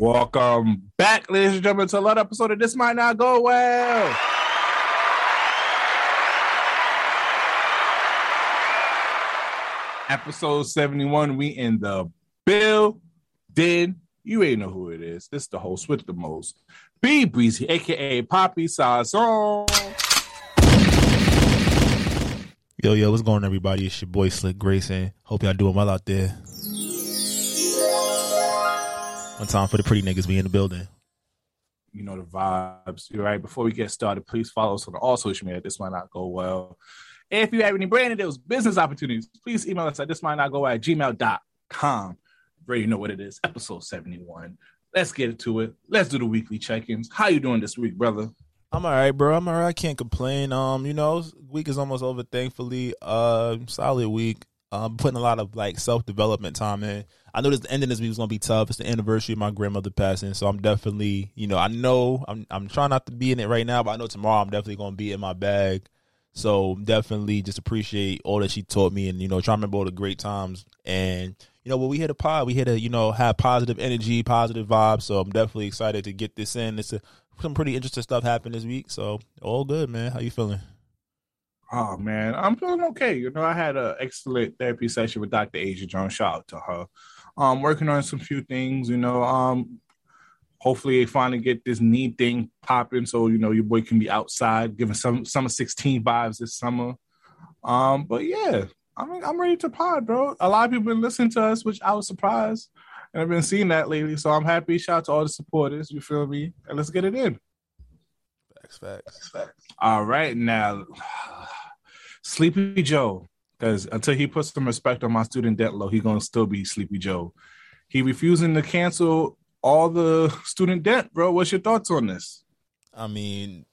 Welcome back, ladies and gentlemen, to another episode of This Might Not Go Well. Episode 71, we in the bill. Did you ain't know who it is. This is the host with the most. B Breezy, aka Poppy Sazon. Yo, yo, what's going on, everybody? It's your boy Slick Grayson. Hope y'all doing well out there. One time for the pretty niggas, we in the building. You know the vibes. You're right. Before we get started, please follow us on all social media. This might not go well. If you have any brand deals, business opportunities, please email us at this might not go at gmail.com. Ready, you know what it is. Episode 71. Let's get into it. Let's do the weekly check-ins. How you doing this week, brother? I'm all right, bro. I'm all right. I can't complain. Um, you know, week is almost over. Thankfully, uh, solid week. Um, putting a lot of like self development time in. I know this the ending this week is gonna be tough. It's the anniversary of my grandmother passing, so I'm definitely, you know, I know I'm I'm trying not to be in it right now, but I know tomorrow I'm definitely gonna be in my bag. So definitely just appreciate all that she taught me, and you know, try to remember all the great times. And you know, when we hit a pod, we hit a you know have positive energy, positive vibes. So I'm definitely excited to get this in. It's a some pretty interesting stuff happened this week. So all good, man. How you feeling? Oh man, I'm feeling okay. You know, I had an excellent therapy session with Dr. Asia Jones. Shout out to her. Um, working on some few things. You know, um, hopefully they finally get this knee thing popping, so you know your boy can be outside, giving some summer 16 vibes this summer. Um, but yeah, I mean, I'm ready to pod, bro. A lot of people been listening to us, which I was surprised. And I've been seeing that lately. So I'm happy. Shout out to all the supporters. You feel me? And let's get it in. Facts, facts. facts. All right. Now, Sleepy Joe. Because until he puts some respect on my student debt low, he gonna still be Sleepy Joe. He refusing to cancel all the student debt, bro. What's your thoughts on this? I mean,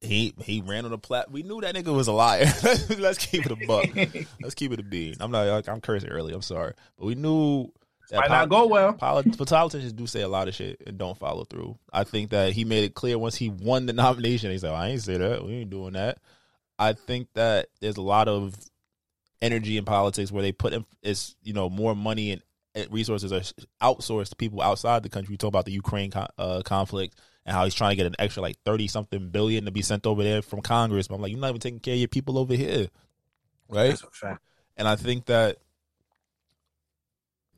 he he ran on the plat. We knew that nigga was a liar. Let's keep it a buck. Let's keep it a bean. I'm not. I'm cursing early. I'm sorry, but we knew might not go well. politicians do say a lot of shit and don't follow through. I think that he made it clear once he won the nomination. He said, "I ain't say that. We ain't doing that." I think that there's a lot of energy in politics where they put is you know more money and resources are outsourced to people outside the country. We talk about the Ukraine uh, conflict and how he's trying to get an extra like thirty something billion to be sent over there from Congress. But I'm like, you're not even taking care of your people over here, right? And I think that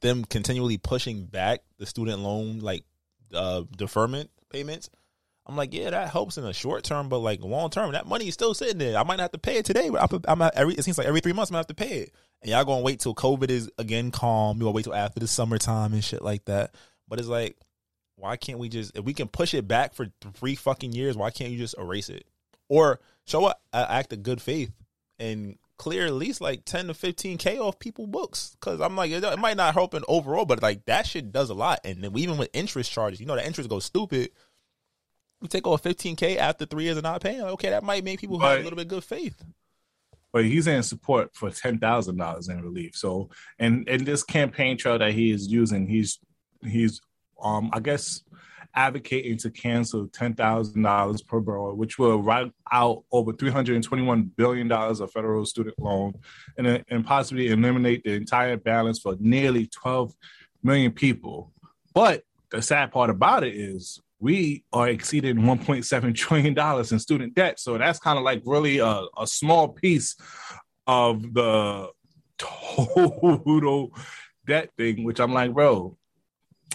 them continually pushing back the student loan like uh, deferment payments. I'm like, yeah, that helps in the short term, but like long term, that money is still sitting there. I might not have to pay it today, but I'm every. It seems like every three months I'm gonna have to pay it, and y'all gonna wait till COVID is again calm. You gonna wait till after the summertime and shit like that. But it's like, why can't we just if we can push it back for three fucking years? Why can't you just erase it or show an act of good faith and clear at least like 10 to 15k off people books because i'm like it, it, might not help in overall but like that shit does a lot and then even with interest charges you know the interest goes stupid you take off 15k after three years of not paying okay that might make people but, have a little bit of good faith. But he's in support for $10000 in relief. So and in this campaign trail that he is using he's he's um i guess advocating to cancel $10,000 per borrower, which will write out over $321 billion of federal student loan and, and possibly eliminate the entire balance for nearly 12 million people. But the sad part about it is we are exceeding 1.7 trillion dollars in student debt. So that's kind of like really a, a small piece of the total debt thing, which I'm like, bro,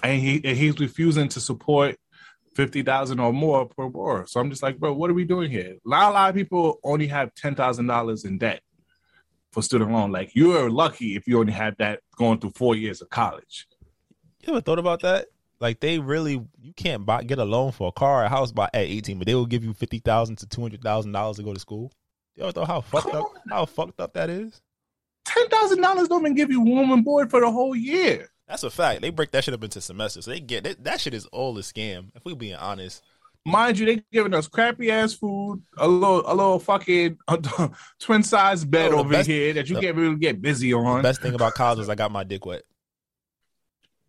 and he and he's refusing to support fifty thousand or more per war. So I'm just like, bro, what are we doing here? A lot, a lot of people only have ten thousand dollars in debt for student loan. Like you're lucky if you only have that going through four years of college. You ever thought about that? Like they really, you can't buy get a loan for a car, a house by at eighteen, but they will give you fifty thousand to two hundred thousand dollars to go to school. You ever thought how fucked up how fucked up that is? Ten thousand dollars don't even give you room and board for the whole year. That's a fact. They break that shit up into semesters. So they get that, that shit is all a scam. If we being honest, Mind you, they giving us crappy ass food, a little, a little fucking twin size bed Yo, over best- here that you the- can't really get busy on. best thing about college is I got my dick wet.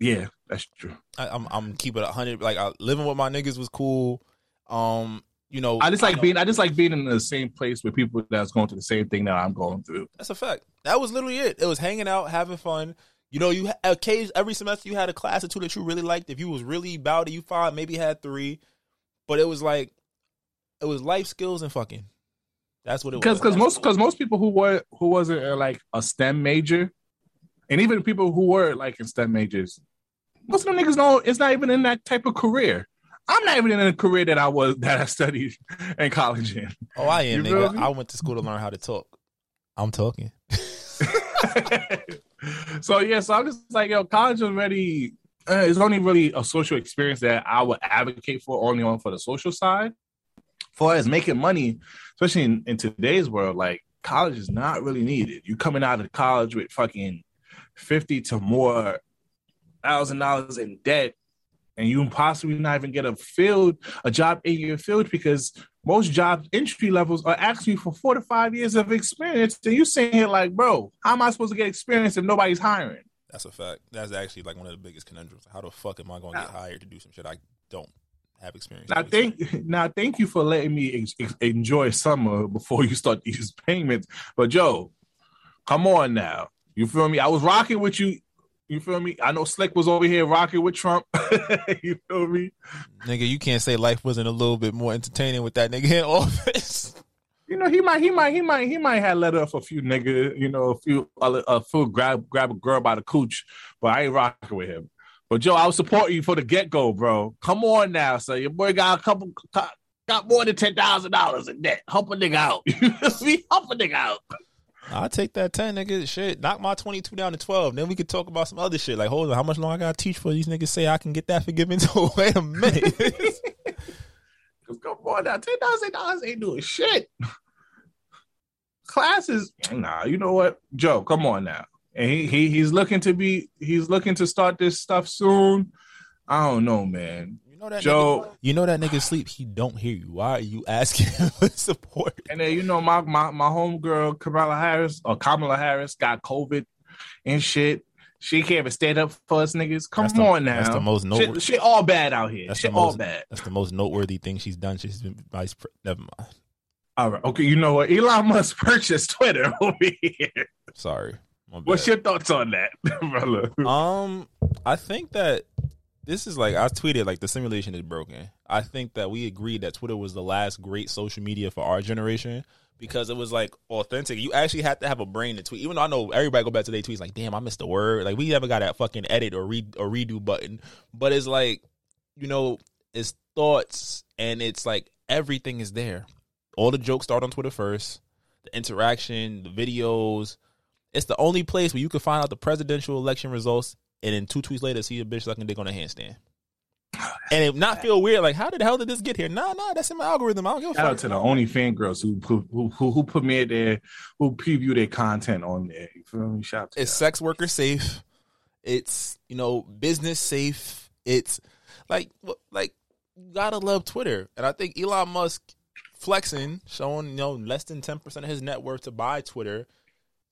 yeah, that's true. I, I'm I'm keeping it a hundred. Like I, living with my niggas was cool. Um, you know, I just like know- being, I just like being in the same place with people that's going through the same thing that I'm going through. That's a fact. That was literally it. It was hanging out, having fun. You know, you occasion every semester you had a class or two that you really liked. If you was really about it, you five maybe had three, but it was like it was life skills and fucking. That's what it because was. because most because most people who were who wasn't uh, like a STEM major, and even people who were like in STEM majors, most of them niggas know it's not even in that type of career. I'm not even in a career that I was that I studied in college in. oh, I am You nigga. me? I went to school to learn how to talk. I'm talking. so yeah, so I'm just like, yo, college is really uh, it's only really a social experience that I would advocate for only on for the social side. For as making money, especially in, in today's world, like college is not really needed. You coming out of college with fucking fifty to more thousand dollars in debt, and you possibly not even get a field, a job in your field because most job entry levels are asking for four to five years of experience. And you sitting here like, bro, how am I supposed to get experience if nobody's hiring? That's a fact. That's actually like one of the biggest conundrums. How the fuck am I going to get hired to do some shit I don't have experience? Now, thank now, thank you for letting me ex- ex- enjoy summer before you start these payments. But Joe, come on now, you feel me? I was rocking with you. You feel me? I know Slick was over here rocking with Trump. you feel me? nigga, you can't say life wasn't a little bit more entertaining with that nigga in office. You know he might, he might, he might, he might have let off a few nigga. You know, a few, a, a few grab grab a girl by the cooch. But I ain't rocking with him. But Joe, I was supporting you for the get go, bro. Come on now, so your boy got a couple, got more than ten thousand dollars in debt. Help a nigga out. You feel me? Help a nigga out. I'll take that 10, nigga. Shit, knock my 22 down to 12. Then we could talk about some other shit. Like, hold on, how much longer I got to teach for these niggas say I can get that forgiven? So, wait a minute. Cause come on now, ten thousand dollars ain't doing shit. Classes, nah. You know what, Joe? Come on now. And he, he he's looking to be he's looking to start this stuff soon. I don't know, man. You know that Joe, nigga, you know that nigga sleep, he don't hear you. Why are you asking him for support? and then you know my my my homegirl Kamala Harris or Kamala Harris got COVID and shit. She can't even stand up for us niggas. Come That's the- on now. that's the most noteworthy- shit, shit all bad out here. That's shit the all most- bad. That's the most noteworthy thing she's done. She's been vice. Pre- Never mind. All right. Okay, you know what? Elon Musk purchased Twitter over here. Sorry. What's your thoughts on that, brother? Um, I think that this is like I tweeted like the simulation is broken. I think that we agreed that Twitter was the last great social media for our generation because it was like authentic. You actually had to have a brain to tweet. Even though I know everybody go back to their tweets like, damn, I missed a word. Like we never got that fucking edit or read or redo button. But it's like, you know, it's thoughts and it's like everything is there. All the jokes start on Twitter first. The interaction, the videos. It's the only place where you can find out the presidential election results and then two tweets later see a bitch sucking dick on a handstand. And it not feel weird, like how the hell did this get here? Nah, nah, that's in my algorithm. I don't give a Shout out to the only fan girls who who who, who put me there, who preview their content on there. You feel me? Shout out to It's sex worker safe. It's you know business safe. It's like like gotta love Twitter, and I think Elon Musk flexing, showing you know less than ten percent of his net worth to buy Twitter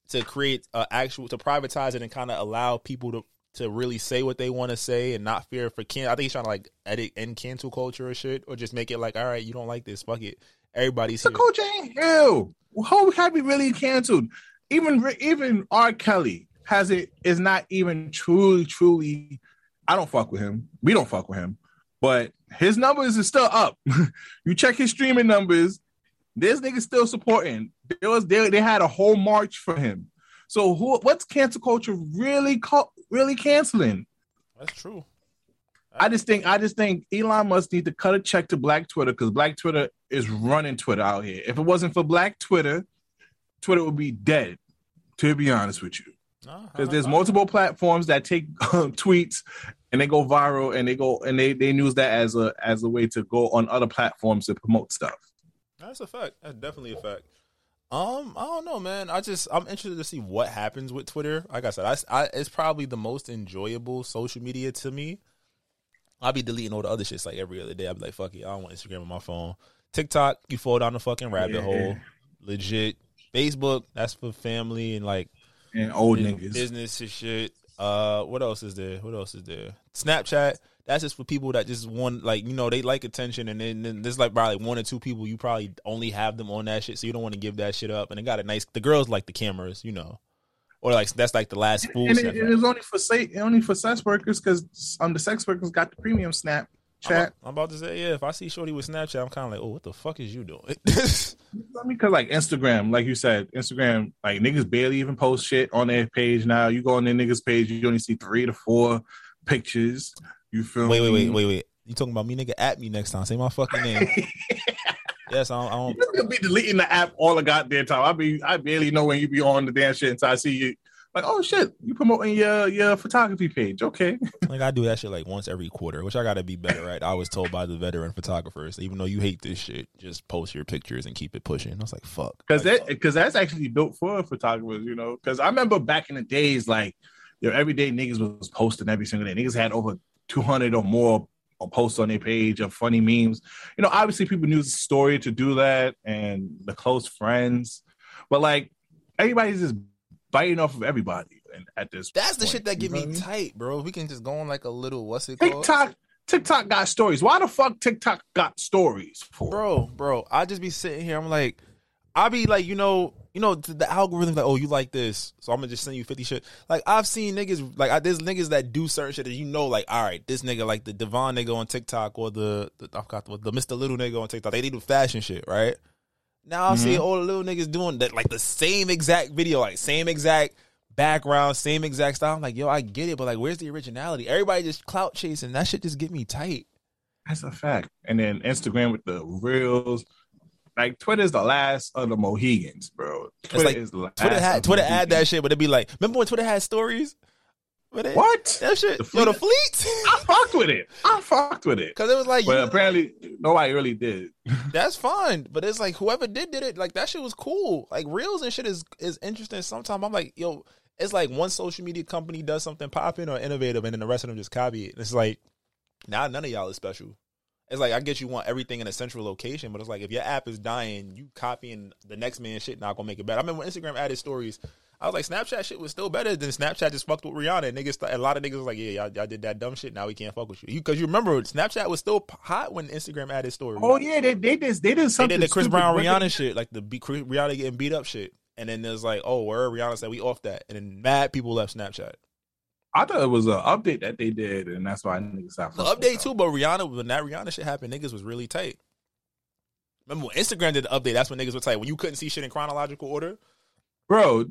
to create uh, actual to privatize it and kind of allow people to to really say what they want to say and not fear for can. I think he's trying to like edit and cancel culture or shit, or just make it like, all right, you don't like this, fuck it. Everybody's The here. coach ain't ill. How have we really canceled? Even even R. Kelly has it is not even truly truly. I don't fuck with him. We don't fuck with him, but his numbers is still up. you check his streaming numbers. This nigga still supporting. There was they, they had a whole march for him. So who what's cancel culture really co- really canceling? That's true. I just think I just think Elon Musk need to cut a check to Black Twitter because Black Twitter is running Twitter out here. If it wasn't for Black Twitter, Twitter would be dead. To be honest with you, because there's multiple platforms that take um, tweets and they go viral and they go and they they use that as a as a way to go on other platforms to promote stuff. That's a fact. That's definitely a fact. Um, I don't know, man. I just I'm interested to see what happens with Twitter. Like I said, I, I it's probably the most enjoyable social media to me. I'll be deleting all the other shits like every other day. I'll be like, fuck it, I don't want Instagram on my phone. TikTok, you fall down the fucking rabbit Yeah. hole. Legit. Facebook, that's for family and like And old niggas. business and shit. Uh, what else is there? What else is there? Snapchat. That's just for people that just want like you know they like attention, and then, then there's like probably one or two people you probably only have them on that shit, so you don't want to give that shit up. And it got a nice. The girls like the cameras, you know, or like that's like the last spool. and it, it was only for say only for sex workers because um the sex workers got the premium snap I'm, chat. I'm about to say yeah. If I see Shorty with Snapchat, I'm kind of like, oh, what the fuck is you doing? I mean, because like Instagram, like you said, Instagram, like niggas barely even post shit on their page now. You go on their niggas page, you only see three to four pictures. You feel wait, wait, me? wait, wait, wait. You talking about me, nigga? At me next time. Say my fucking name. yes, I don't. I don't You be deleting the app all the goddamn time. I be I barely know when you be on the damn shit until I see you. Like, oh shit, you promoting your your photography page? Okay, Like I do that shit like once every quarter, which I gotta be better at. I was told by the veteran photographers, even though you hate this shit, just post your pictures and keep it pushing. I was like, fuck. because Like, that because that's actually built for photographers, you know. Because I remember back in the days, like your everyday niggas was posting every single day. Niggas had over two hundred or more posts on their page of funny memes. You know, obviously people use the story to do that and the close friends, but like everybody's just biting off of everybody and at this. that's the shit that get me what I mean? tight, bro. We can just go on like a little what's it called? TikTok, TikTok got stories. Why the fuck TikTok got stories for? bro, bro. I just be sitting here. I'm like, I be like, you know, you know, the, algorithm like, oh, you like this, so I'm gonna just send you 50 shit. Like I've seen niggas like I, there's niggas that do certain shit that you know, like, all right, this nigga like the Devon nigga on TikTok or the, the I forgot the, the Mr. Little nigga on TikTok. They do fashion shit, right? Now I see mm-hmm. all the little niggas doing that, like the same exact video, like same exact background, same exact style. I'm like, yo, I get it, but like, where's the originality? Everybody just clout chasing. That shit just get me tight. That's a fact. And then Instagram with the reels. Like Twitter's the last of the Mohegans, bro. Twitter like is the last Twitter had Twitter had that shit, but it'd be like, remember when Twitter had stories? But it, What? that shit? The yo, the fleet? fleet, I fucked with it. I fucked with it. because it was like, But you- apparently nobody really did. that's fine. But it's like whoever did did it. Like that shit was cool. Like reels and shit is is interesting. Sometimes I'm like, yo, it's like one social media company does something popping or innovative, and then the rest of them just copy it. It's like now none of y'all is special. It's like I get you want everything in a central location, but it's like if your app is dying, you copying the next man's shit not gonna make it better. I remember when Instagram added stories. I was like, Snapchat shit was still better than Snapchat just fucked with Rihanna. And niggas, a lot of niggas was like, yeah, y'all, y'all did that dumb shit. Now we can't fuck with you. Because you, remember, Snapchat was still hot when Instagram added stories. Oh yeah, they they did they did something. They did the Chris stupid Brown Rihanna it. shit, like the Rihanna getting beat up shit. And then there's like, oh, where Rihanna said we off that, and then mad people left Snapchat. I thought it was an update that they did, and that's why niggas stopped. The update too, but Rihanna when that Rihanna shit happened, niggas was really tight. Remember when Instagram did the update? That's when niggas were tight. When you couldn't see shit in chronological order. bro.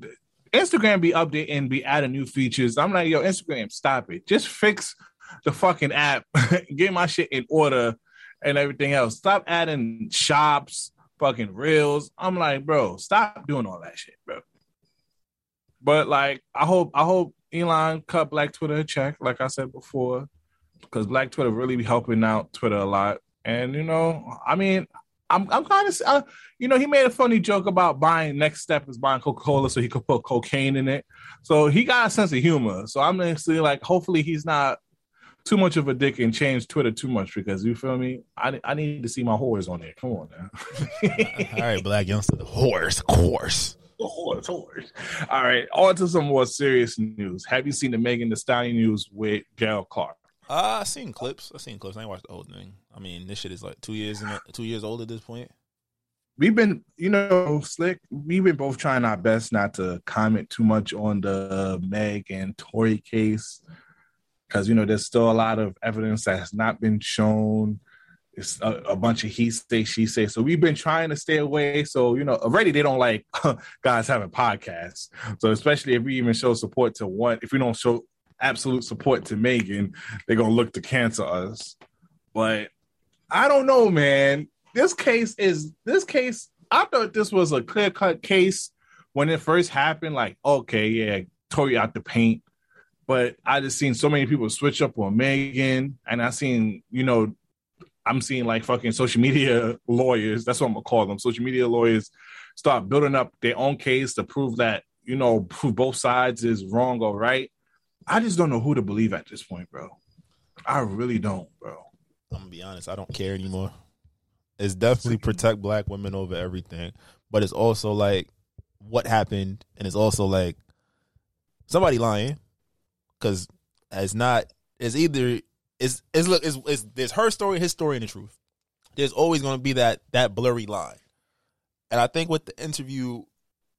Instagram be updating, be adding new features. I'm like, yo, Instagram, stop it. Just fix the fucking app, get my shit in order, and everything else. Stop adding shops, fucking reels. I'm like, bro, stop doing all that shit, bro. But like, I hope, I hope Elon cut Black Twitter a check, like I said before, because Black Twitter really be helping out Twitter a lot. And you know, I mean, I'm, I'm kind of, uh, you know, he made a funny joke about buying. Next step is buying Coca Cola so he could put cocaine in it. So he got a sense of humor. So I'm see, like, hopefully he's not too much of a dick and change Twitter too much because you feel me. I I need to see my whores on there. Come on now. All right, black youngster, the horse, of course. All right, on to some more serious news. Have you seen the Megan Thee Stallion news with Gail Clark? Uh, I seen clips. I seen clips. I ain't watched the whole thing. I mean, this shit is like two years in two years old at this point. we've been, you know, slick. We've been both trying our best not to comment too much on the Meg and Tory case because you know there's still a lot of evidence that has not been shown. It's a, a bunch of he say she say. So we've been trying to stay away. So you know, already they don't like guys having podcasts. So especially if we even show support to one, if we don't show absolute support to Megan, they're gonna look to cancel us. But I don't know, man. This case is this case. I thought this was a clear cut case when it first happened. Like, okay, yeah, Tory out the paint. But I just seen so many people switch up on Megan, and I seen, you know, I'm seeing like fucking social media lawyers. That's what I'm gonna call them. Social media lawyers start building up their own case to prove that you know prove both sides is wrong or right. I just don't know who to believe at this point, bro. I really don't, bro. I'm gonna be honest. I don't care anymore. It's definitely protect black women over everything, but it's also like what happened, and it's also like somebody lying because it's not. It's either it's it's look it's, it's there's her story, his story, and the truth. There's always going to be that that blurry line, and I think with the interview,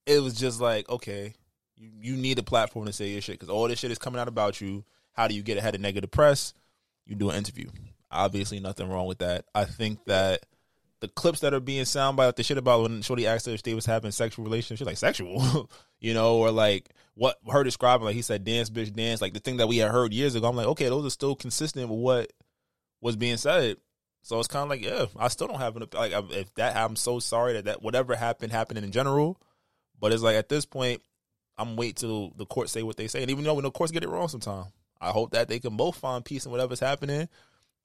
it was just like okay, you you need a platform to say your shit because all this shit is coming out about you. How do you get ahead of negative press? You do an interview. Obviously, nothing wrong with that. I think that the clips that are being soundbite, like the shit about when Shorty asked her if they was having sexual relations, she's like sexual, you know, or like what her describing, like he said, dance, bitch, dance, like the thing that we had heard years ago. I'm like, okay, those are still consistent with what was being said. So it's kind of like, yeah, I still don't have an like if that. I'm so sorry that that whatever happened happened in general, but it's like at this point, I'm wait till the court say what they say, and even though when the courts get it wrong, sometime I hope that they can both find peace in whatever's happening.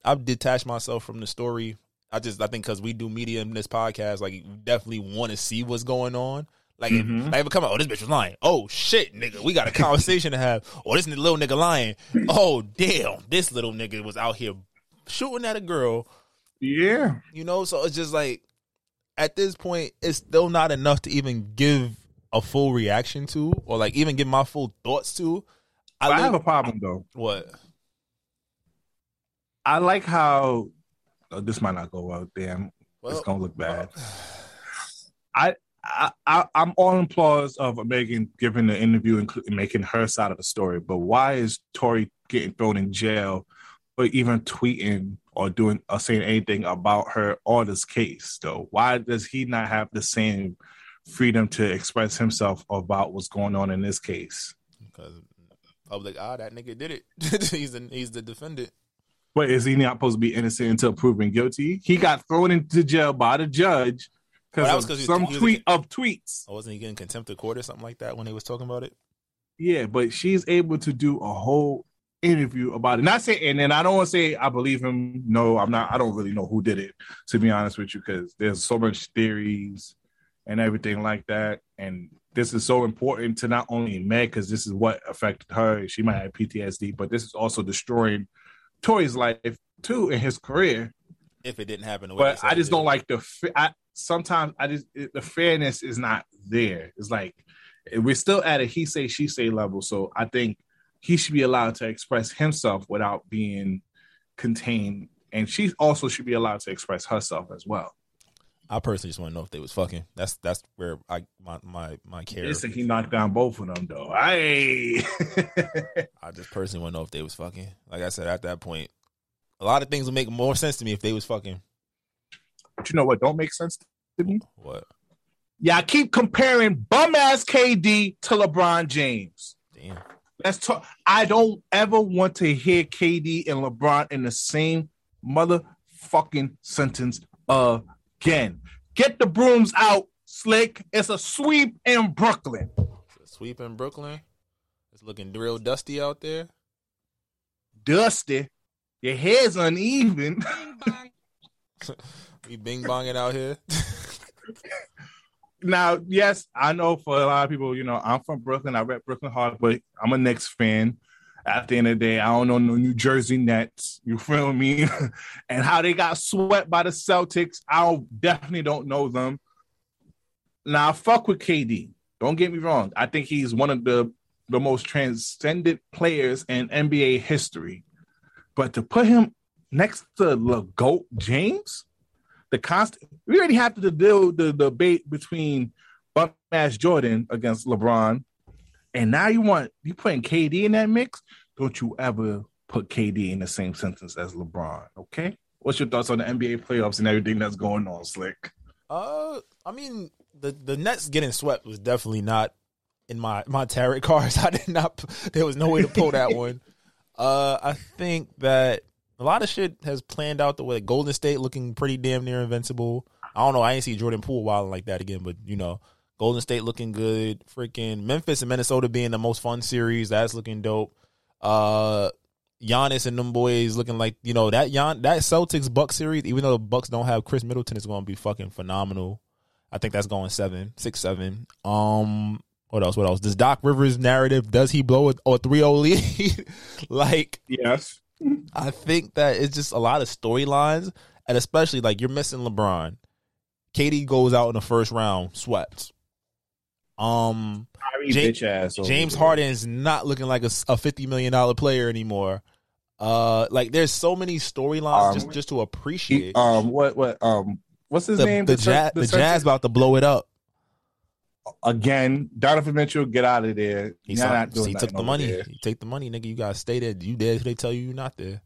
I've detached myself from the story I just I think because we do media in this podcast, like you definitely want to see what's going on. Like, mm-hmm. if, like if it come out, oh, this bitch was lying. Oh shit, nigga, we got a conversation to have. Oh, this little nigga lying. Oh damn, this little nigga was out here shooting at a girl. Yeah, you know. So it's just like at this point, it's still not enough to even give a full reaction to, or like even give my full thoughts to. I, I have a problem though. What? I like how oh, this might not go well. Damn, well, it's gonna look bad. I, I, I, am all in applause of Megan giving the interview and making her side of the story, but why is Tory getting thrown in jail or even tweeting or doing or saying anything about her or this case? Though, why does he not have the same freedom to express himself about what's going on in this case? Because public, ah, that nigga did it. he's the he's the defendant. But is he not supposed to be innocent until proven guilty? He got thrown into jail by the judge because of some tweet of tweets. Oh, wasn't he getting contempt of court or something like that when he was talking about it? Yeah, but she's able to do a whole interview about it. Not saying, and then I don't want to say I believe him. No, I'm not. I don't really know who did it, to be honest with you, because there's so much theories and everything like that. And this is so important to not only Meg, because this is what affected her. She might have PTSD, but this is also destroying Tory's life too in his career. If it didn't happen, but I just don't like the. I sometimes I just it, the fairness is not there. It's like eh, we're still at a he say she say level. So I think he should be allowed to express himself without being contained, and she also should be allowed to express herself as well. I personally just want to know if they was fucking. That's that's where I my my my care. Like he knocked down both of them though. I I just personally want to know if they was fucking. Like I said, at that point, a lot of things would make more sense to me if they was fucking. But you know what? Don't make sense to me. What? Yeah, I keep comparing bum ass KD to LeBron James. Damn. Let's talk. I don't ever want to hear KD and LeBron in the same motherfucking sentence again. Get the brooms out, Slick. It's a sweep in Brooklyn. It's a sweep in Brooklyn. It's looking real dusty out there. Dusty. Your hair's uneven. we bing bonging out here. now, yes, I know for a lot of people, you know, I'm from Brooklyn. I rep Brooklyn hard, but I'm a Knicks fan at the end of the day, I don't know no New Jersey Nets. You feel me? and how they got swept by the Celtics, I definitely don't know them. Now, fuck with KD. Don't get me wrong. I think he's one of the the most transcendent players in NBA history. But to put him next to the GOAT James, the constant we already have to deal the debate between bum ass Jordan against LeBron and now you want you putting KD in that mix. Don't you ever put KD in the same sentence as LeBron? Okay. What's your thoughts on the NBA playoffs and everything that's going on, Slick? Uh, I mean, the the Nets getting swept was definitely not in my my tarot cards. I did not. There was no way to pull that one. Uh, I think that a lot of shit has planned out the way. Golden State looking pretty damn near invincible. I don't know. I ain't see Jordan Poole wilding like that again, but you know, Golden State looking good. Freaking Memphis and Minnesota being the most fun series. That's looking dope. Uh Giannis and them boys looking like you know that Gian, that Celtics Bucks series. Even though the Bucks don't have Khris Middleton, is going to be fucking phenomenal. I think that's going seven, six, seven. Um, what else? What else? Does Doc Rivers narrative? Does he blow a, a 3-0 lead? like, yes. I think that it's just a lot of storylines, and especially like you're missing LeBron. KD goes out in the first round, swept. Um, James, James Harden is not looking like a, a fifty million dollar player anymore. Uh, like there's so many storylines um, just just to appreciate. Um, what what um, what's his the, name? The, the, jazz, the, the jazz about to blow it up again. Donovan Mitchell, get out of there. He, saw, he took the money. There. take the money, nigga. You gotta stay there. You there? They tell you you're not there.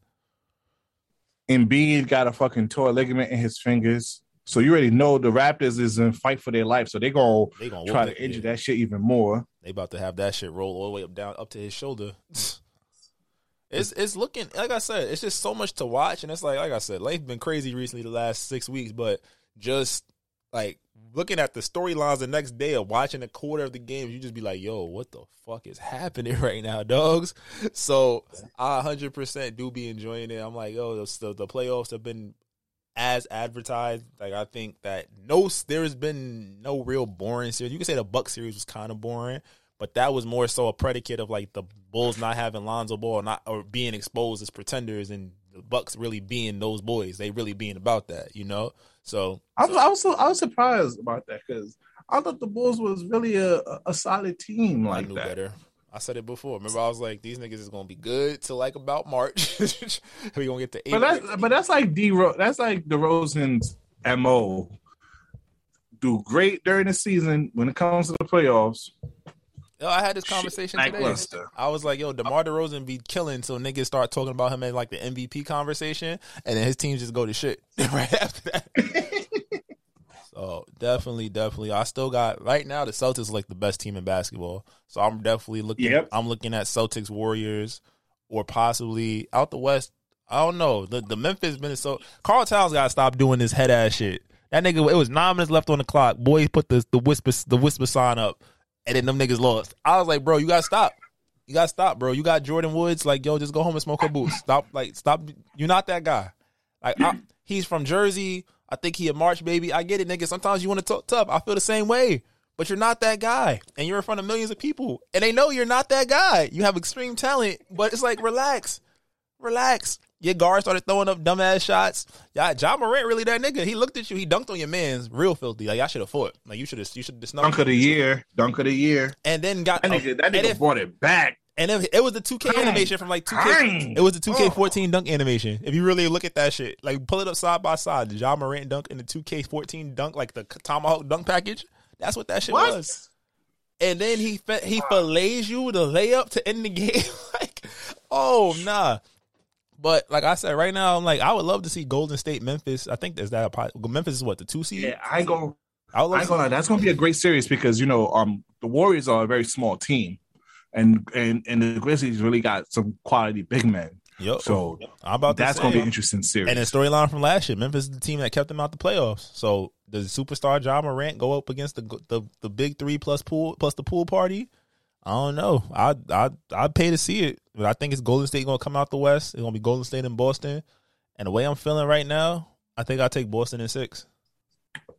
Embiid got a fucking tore ligament in his fingers. So you already know the Raptors is in fight for their life. So they gonna, they gonna try to injure that shit even more. They about to have that shit roll all the way up down up to his shoulder. it's it's looking like I said, it's just so much to watch, and it's like like I said, life been crazy recently the last six weeks, but just like looking at the storylines the next day of watching a quarter of the games, you just be like, yo, what the fuck is happening right now, dogs? So I 100% do be enjoying it. I'm like, yo, the, the playoffs have been as advertised. Like I think that no, there's been no real boring series. You can say the Buck series was kind of boring, but that was more so a predicate of like the Bulls not having Lonzo Ball, not or being exposed as pretenders, and the Bucks really being those boys. They really being about that, you know. So I was I was, I was surprised about that because I thought the Bulls was really a, a solid team like I knew that. Better. I said it before. Remember, I was like, these niggas is gonna be good till like about March. we gonna get to eight. But that's but that's like D. That's like DeRozan's mo. Do great during the season when it comes to the playoffs. Yo, I had this conversation Shit, today. I was like, "Yo, DeMar DeRozan be killing," so niggas start talking about him in like the MVP conversation, and then his teams just go to shit right after that. So definitely, definitely, I still got right now. The Celtics like the best team in basketball, so I'm definitely looking. Yep. I'm looking at Celtics, Warriors, or possibly out the West. I don't know. The the Memphis Minnesota Karl Towns got to stop doing this head ass shit. That nigga, it was nine minutes left on the clock. Boy, put the the whisper the whisper sign up, and then them niggas lost. I was like, bro, you gotta stop. You gotta stop, bro. You got Jordyn Woods. Like, yo, just go home and smoke a boost. Stop. Like, stop. You're not that guy. Like, I, he's from Jersey. I think he a March baby. I get it, nigga. Sometimes you want to talk tough. I feel the same way. But you're not that guy. And you're in front of millions of people. And they know you're not that guy. You have extreme talent, but it's like relax. Relax. Your guard started throwing up dumbass shots. Yeah, Ja Morant really that nigga. He looked at you. He dunked on your man's real filthy. Like I should have fought. Like you should have. You should have. Dunk of the year. Dunk of the year. And then got that nigga. That nigga brought it back. And it, it was the 2K animation from like 2K. It was the 2K14 dunk animation. If you really look at that shit, like pull it up side by side, the Ja Morant dunk and the 2K14 dunk, like the tomahawk dunk package. That's what that shit what? was. And then he he fillets you with a layup to end the game. like, oh nah. But like I said, right now I'm like I would love to see Golden State, Memphis. I think there's that. Memphis is what the two seed. Yeah, I go. I, I gonna. That's gonna be a great series because you know um the Warriors are a very small team and and and the Grizzlies really got some quality big men. Yep. So I'm about that's going to be an interesting series. And the storyline from last year, Memphis is the team that kept them out the playoffs. So does superstar Ja Morant go up against the the the big three plus Poole plus the pool party? I don't know. I I I'd pay to see it, but I think it's Golden State going to come out the West. It's going to be Golden State and Boston. And the way I'm feeling right now, I think I'll take Boston in six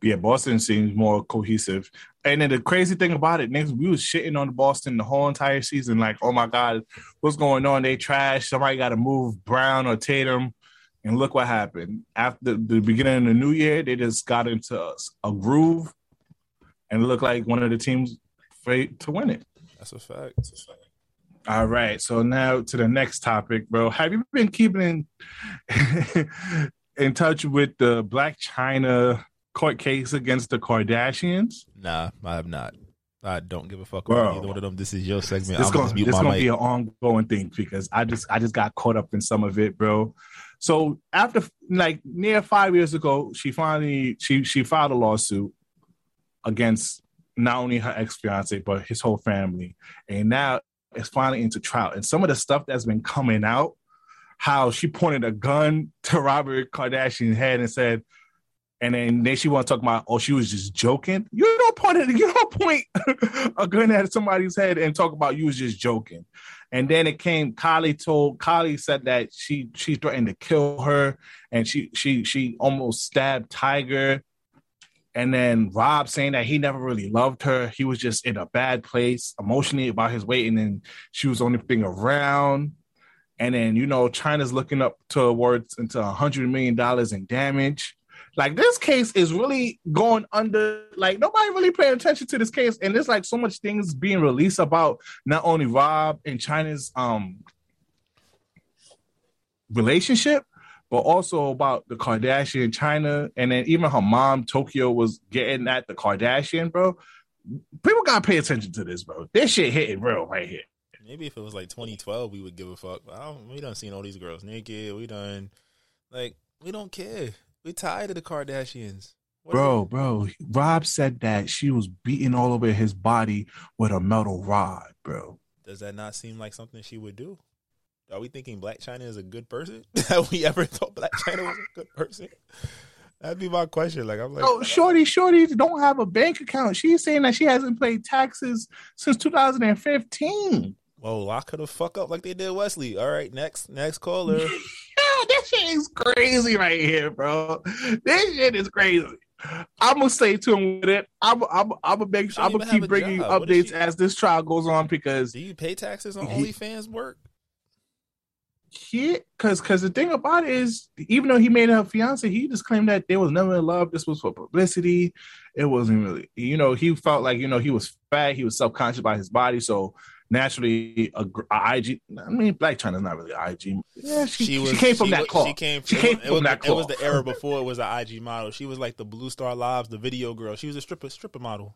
yeah, Boston seems more cohesive. And then the crazy thing about it, next we was shitting on Boston the whole entire season. Like, oh my god, what's going on? They trash. Somebody got to move Brown or Tatum. And look what happened after the beginning of the new year. They just got into a, a groove, and looked like one of the teams to win it. That's a fact. That's a fact. All right. So now to the next topic, bro. Have you been keeping in, in touch with the Black Chyna court case against the Kardashians? Nah, I have not. I don't give a fuck about either one of them. This is your segment. This gonna, gonna be an ongoing thing because I just I just got caught up in some of it, bro. So after like near five years ago, she finally she she filed a lawsuit against not only her ex fiance but his whole family, and now it's finally into trial. And some of the stuff that's been coming out, how she pointed a gun to Robert Kardashian's head and said, and then, then she want to talk about, oh, she was just joking. You don't point it, you don't point a gun at somebody's head and talk about you was just joking. And then it came. Kylie told Kylie said that she she threatened to kill her, and she she she almost stabbed Tyga. And then Rob saying that he never really loved her. He was just in a bad place emotionally about his weight, and then she was only thing around. And then you know Chyna's looking up towards into a hundred million dollars in damage. Like this case is really going under. Like nobody really paying attention to this case, and there's like so much things being released about not only Rob and Chyna's um relationship, but also about the Kardashian China, and then even her mom Tokyo was getting at the Kardashian, bro. People gotta pay attention to this, bro. This shit hitting real right here. Maybe if it was like 2012, we would give a fuck. I don't, we done seen all these girls naked. We done like we don't care. We tired of the Kardashians. What Bro, bro, Rob said that she was beating all over his body with a metal rod, bro. Does that not seem like something she would do? Are we thinking Black Chyna is a good person? Have we ever thought Black Chyna was a good person? That'd be my question. Like I'm like, Oh, Shorty, Shorty don't have a bank account. She's saying that she hasn't paid taxes since 2015. whoa, lock her the fuck up like they did Wesley. All right, next, next caller. Yeah, that shit is crazy right here, bro. This shit is crazy. I'm gonna stay tuned with it. I'm, I'm, I'm gonna make. Don't I'm gonna keep bringing you job. Updates she- as this trial goes on because Do you pay taxes on He- OnlyFans work? he, because, because the thing about it is, even though he made her fiance, he just claimed that they was never in love. This was for publicity. It wasn't really, you know, he felt like you know he was fat. He was self conscious about his body, so naturally, a, a IG. I mean, Black Chyna's not really IG. Yeah, she, she, came from she that was- cloth. She came. She it came was, it from was, that It was the era before it was an IG model. She was like the Blue Star Lives, the video girl. She was a stripper stripper model.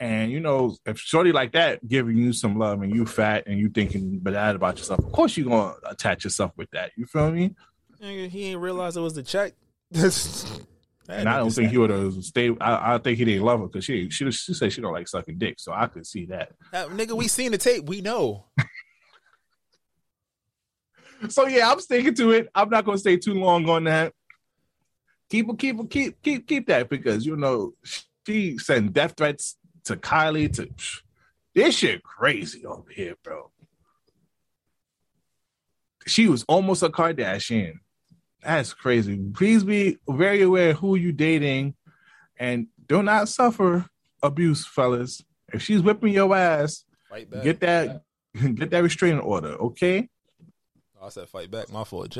And you know, if shorty like that giving you some love and you fat and you thinking bad about yourself, of course you're gonna attach yourself with that. You feel me? He ain't realize it was the check. And I don't think he would have stayed. I, I think he didn't love her because she she she said she don't like sucking dick, so I could see that. nigga, we seen the tape. We know. So yeah, I'm sticking to it. I'm not gonna stay too long on that. Keep it keep it keep keep keep that because you know she sent death threats to Kylie to this shit crazy over here, bro. She was almost a Kardashian. That's crazy. Please be very aware who you dating and do not suffer abuse, fellas. If she's whipping your ass, Fight back. get that get that restraining order, okay? Oh, I said fight back. My fault.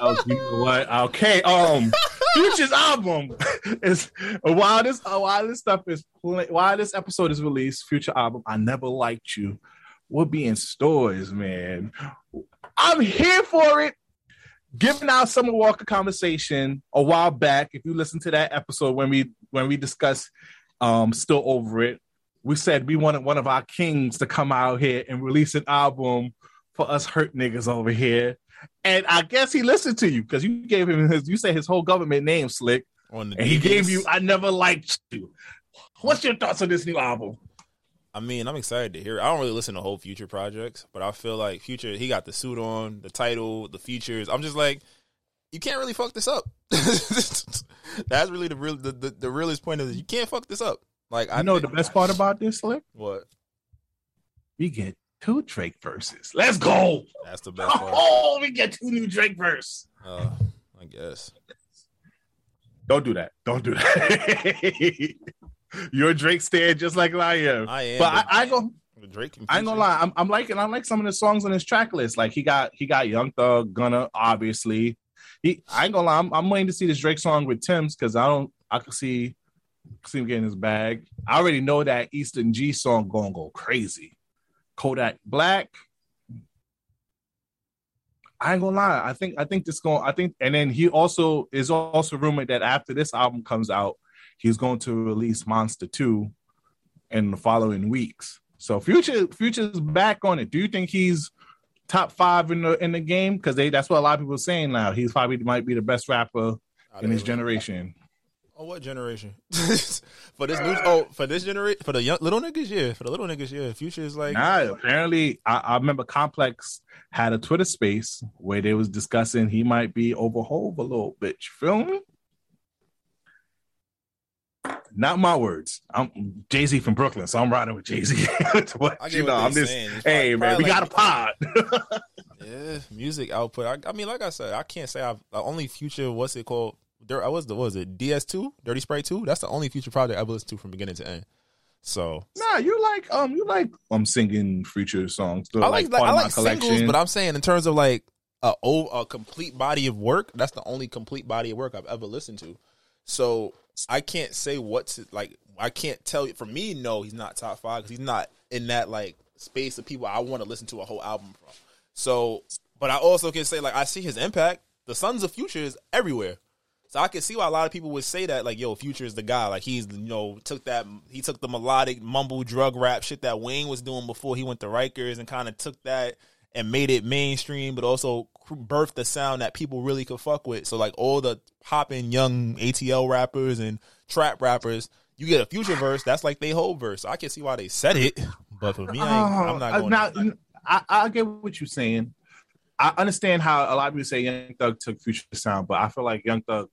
Oh, you know what? Okay. Um, Future's album is while this while this stuff is pla- while this episode is released, Future album I Never Liked You We'll be in stores, man. I'm here for it. Giving out Summer Walker conversation a while back. If you listen to that episode when we when we discussed um still over it, we said we wanted one of our kings to come out here and release an album for us hurt niggas over here. And I guess he listened to you because you gave him his, you said his whole government name, Slick, On the and he gave you I Never Liked You. What's your thoughts on this new album? I mean, I'm excited to hear. It. I don't really listen to whole Future projects, but I feel like Future. He got the suit on, the title, the features. I'm just like, you can't really fuck this up. That's really the real, the, the, the realest point of this. You can't fuck this up. Like I know the best part about this, Slick? What? We get two Drake verses. Let's go. That's the best part. Oh, we get two new Drake verses. Uh, I guess. Don't do that. Don't do that. You're a Drake stand just like I am. I am. but I, I go Drake. I ain't gonna lie. I'm, I'm liking I like some of the songs on his track list. Like he got he got Young Thug, Gunna, obviously. He I ain't gonna lie. I'm, I'm waiting to see this Drake song with Tems because I don't I can see see him getting his bag. I already know that EST Gee song gonna go crazy. Kodak Black. I ain't gonna lie. I think I think this going. I think, and then he also is also rumored that after this album comes out, he's going to release Monster Two in the following weeks. So Future Future's back on it. Do you think he's top five in the in the game? Because they that's what a lot of people are saying now. He's probably might be the best rapper in his generation. Oh, what generation? for this new, oh, for this generation, for the young little niggas, yeah, for the little niggas, yeah. Future is like, Nah, apparently I, I remember Complex had a Twitter space where they was discussing he might be over Hove a little bit. You feel me? Not my words. I'm Jay Z from Brooklyn, so I'm riding with Jay Z. you know, I'm just saying. Hey man, we got a pod. Yeah, music output. I, I mean, like I said, I can't say I've the only future. What's it called? there I was the what was it DS2 Dirty Sprite 2 that's the only future project I've listened to from beginning to end so Nah, you like um you like um singing future songs. They're I like, like I of my like singles but I'm saying in terms of like a a complete body of work that's the only complete body of work I've ever listened to so I can't say what's like I can't tell you for me no he's not top 5 cuz he's not in that like space of people I want to listen to a whole album from. So but I also can say like I see his impact. The Sons of Future is everywhere. So I can see why a lot of people would say that, like, yo, Future is the guy. Like he's, you know, took that he took the melodic mumble drug rap shit that Wayne was doing before he went to Rikers and kind of took that and made it mainstream, but also birthed the sound that people really could fuck with. So like all the popping young ATL rappers and trap rappers, you get a Future verse, that's like they whole verse. So I can see why they said it, but for me, I ain't, I'm oh, not going. now, to I, I get what you're saying. I understand how a lot of people say Young Thug took Future sound, but I feel like Young Thug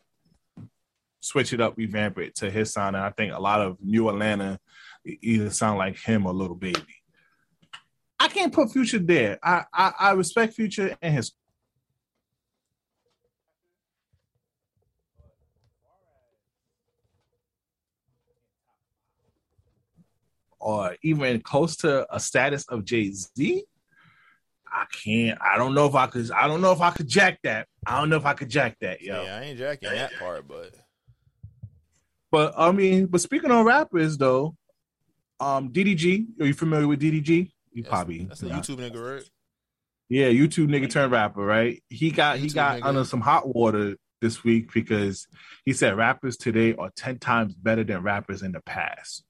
switch it up, revamp it to his sound, and I think a lot of New Atlanta either sound like him or Lil Baby. I can't put Future there. I I, I respect Future and his. Or even close to a status of Jay Z, I can't. I don't know if I could. I don't know if I could jack that. I don't know if I could jack that, yo. yeah, I ain't jacking that part, but But I mean, but speaking on rappers though, um, DDG, are you familiar with DDG? You that's, probably that's the. YouTube nigga, right? Yeah, YouTube nigga turned rapper, right? He got he got nigga. under some hot water this week because he said rappers today are ten times better than rappers in the past.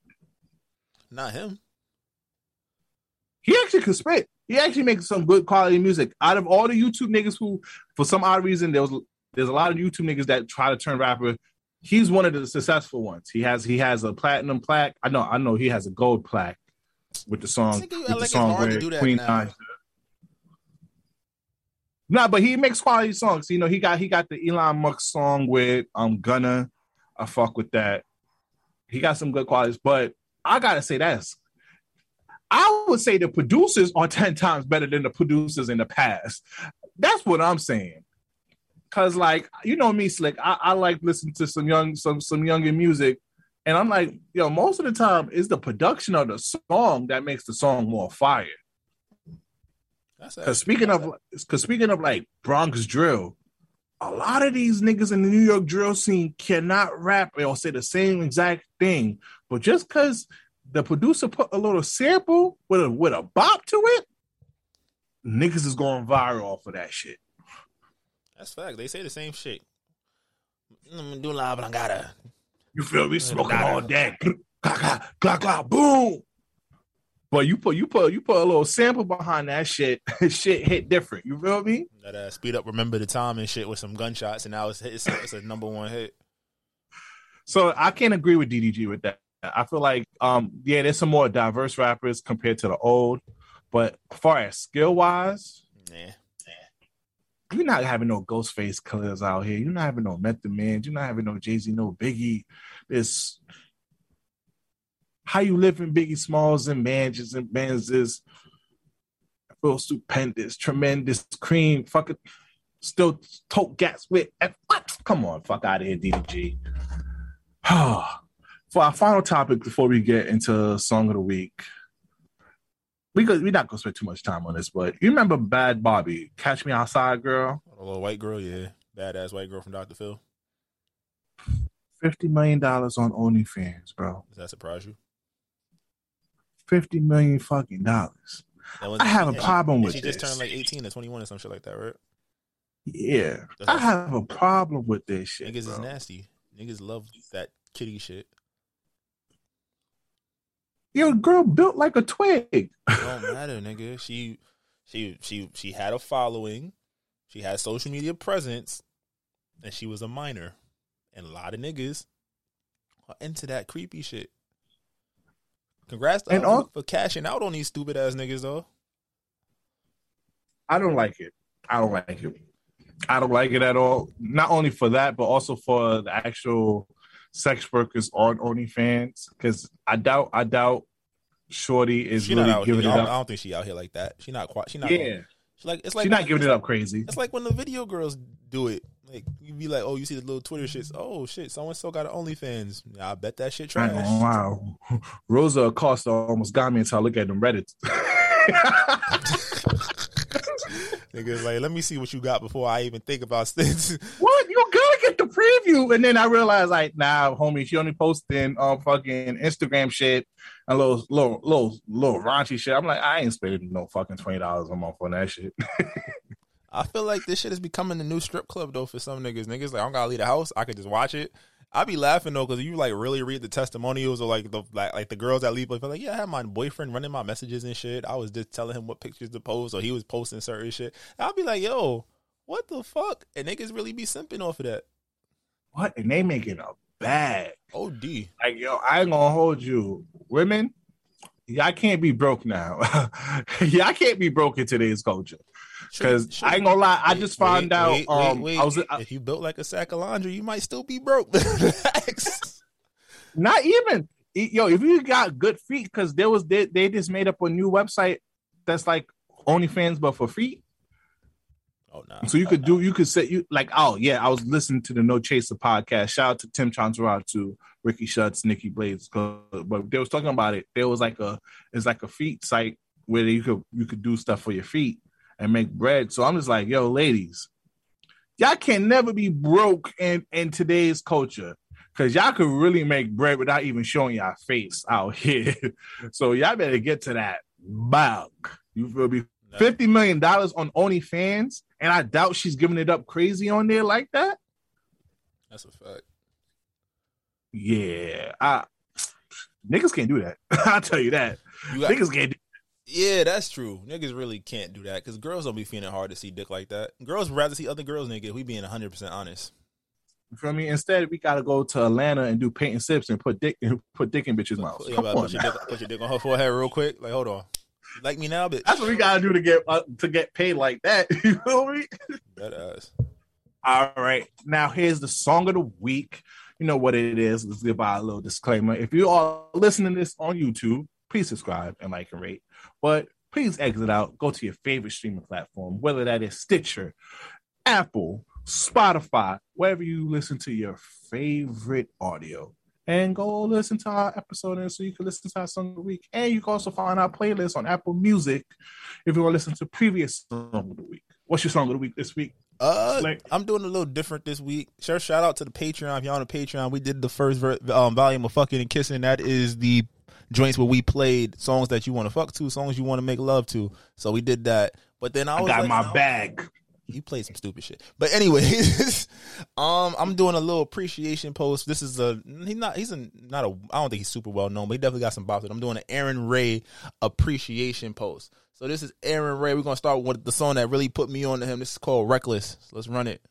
Not him. He actually could spit. He actually makes some good quality music. Out of all the YouTube niggas who, for some odd reason, there was there's a lot of YouTube niggas that try to turn rapper. He's one of the successful ones. He has he has a platinum plaque. I know I know he has a gold plaque with the song with act the song where do that Queen now. Nine. Nah, but he makes quality songs. You know, he got he got the Elon Musk song with I'm um Gunna. I fuck with that. He got some good qualities, but I gotta say that's I would say the producers are 10 times better than the producers in the past. That's what I'm saying. Cause like you know me, Slick, I, I like listening to some young some some younger music. And I'm like, yo, most of the time it's the production of the song that makes the song more fire. That's Because speaking of, because speaking of like Bronx drill, a lot of these niggas in the New York drill scene cannot rap or say the same exact thing, but just because the producer put a little sample with a with a bop to it, niggas is going viral off of that shit. That's fact. They say the same shit. Mm, Do la blangada. You feel me? Smoking all day, glah, glah, glah, boom. But you put you put you put a little sample behind that shit, shit hit different. You feel me? That uh, speed up, remember the time and shit with some gunshots, and now it's it's, it's a number one hit. So I can't agree with DDG with that. I feel like, um, yeah, there's some more diverse rappers compared to the old, but far as skill wise, Nah. you're not having no Ghostface Killahs out here. You're not having no Method Man. You're not having no Jay Z, no Biggie. This how you live in Biggie Smalls and Mansions and Bands is real stupendous, tremendous, cream, fucking still tote gas with what? Come on, fuck out of here, DDG. For our final topic before we get into song of the week, we go, we're not gonna spend too much time on this, but you remember Bhad Bhabie, Catch Me Outside Girl, A little white girl, yeah, badass white girl from Dr. Phil. fifty million dollars on OnlyFans, bro. Does that surprise you? Fifty million fucking dollars. I have a she- problem and with She just this. turned like eighteen or twenty one or some shit like that, right? Yeah, That's I have a problem with this shit. Niggas is bro. nasty. Niggas love that kitty shit. Yo, girl built like a twig. It don't matter, nigga. She she she she had a following. She had social media presence, and she was a minor. And a lot of niggas are into that creepy shit. Congrats to And all- for cashing out on these stupid ass niggas though. I don't like it. I don't like it. I don't like it at all. Not only for that, but also for the actual sex workers on OnlyFans. Because I doubt, I doubt, Shorty is She really out giving here. it I don't, I don't think she out here like that. She not quite. She not. Yeah, She like it's like she's not giving it up crazy. It's like when the video girls do it. Like you be like, oh, you see the little Twitter shits. Oh shit, someone still got an OnlyFans. Yeah, I bet that shit I trash. gonna lie. Rosa Acosta almost got me until I look at them Reddit. Niggas like, let me see what you got before I even think about this. what? You the preview. And then I realized, like, nah, homie, she only posting on fucking Instagram shit and little, little, little, little raunchy shit. I'm like, I ain't spending no fucking twenty dollars a month on that shit. I feel like this shit is becoming the new strip club though for some niggas. Niggas like I don't gotta leave the house. I could just watch it. I be laughing though because you like really read the testimonials or like the like, like the girls that leave. Like, like yeah, I had my boyfriend running my messages and shit. I was just telling him what pictures to post or he was posting certain shit. I'll be like, yo, what the fuck? And niggas really be simping off of that. What? And they making a bag. OD. Like, yo, I ain't gonna hold you. Women, y'all can't be broke now. y'all can't be broke in today's culture. Because I ain't gonna lie, I Wait, just found wait, out. wait, um. I was I, if you built like a sack of laundry, you might still be broke. not even yo. If you got good feet, because there was they, they just made up a new website that's like OnlyFans but for feet. Oh no. So you could do you could say you like oh yeah I was listening to the No Chaser podcast. Shout out to Tim Chantarangsu to Ricky Schutz, Nikki Blades. 'cause- But they was talking about it. There was like a it's like a feet site where you could you could do stuff for your feet and make bread. So I'm just like yo ladies, y'all can never be broke in in today's culture. Cause y'all could really make bread without even showing y'all face out here. so y'all better get to that bug. You feel me? Fifty million dollars on OnlyFans, and I doubt she's giving it up crazy on there like that. That's a fact. Yeah, I niggas can't do that. I'll tell you that. You got, Niggas can't. Do, Yeah, that's true. Niggas really can't do that because girls don't be feeling hard to see dick like that. Girls would rather see other girls nigga. We being hundred percent honest. you feel me? Instead, we gotta go to Atlanta and do paint and sips and put dick and put dick in bitches' mouths. Yeah, Come on, put, your dick, put your dick on her forehead real quick. Like, hold on. You like me now, bitch? That's what we gotta do to get uh, to get paid like that. You feel me? That ass. All right. Now here's the song of the week. You know what it is. Let's give out a little disclaimer. If you are listening to this on YouTube, please subscribe and like and rate. But please exit out. Go to your favorite streaming platform, whether that is Stitcher, Apple, Spotify, wherever you listen to your favorite audio. And go listen to our episode and so you can listen to our song of the week. And you can also find our playlist on Apple Music if you want to listen to previous song of the week. What's your song of the week this week? Uh, Slick. I'm doing a little different this week. Sure, shout out to the Patreon. If y'all on the Patreon, we did the first ver- um, volume of fucking and kissing. That is the joints where we played songs that you want to fuck to, songs you want to make love to. So we did that. But then I, I got like, my no. bag. You played some stupid shit. But anyways, um, I'm doing a little appreciation post. This is a he's not he's a not a I don't think he's super well known, but he definitely got some bops. I'm doing an Aaron Ray appreciation post. So this is Aaron Ray. We're gonna start with the song that really put me on to him. This is called Reckless. So let's run it.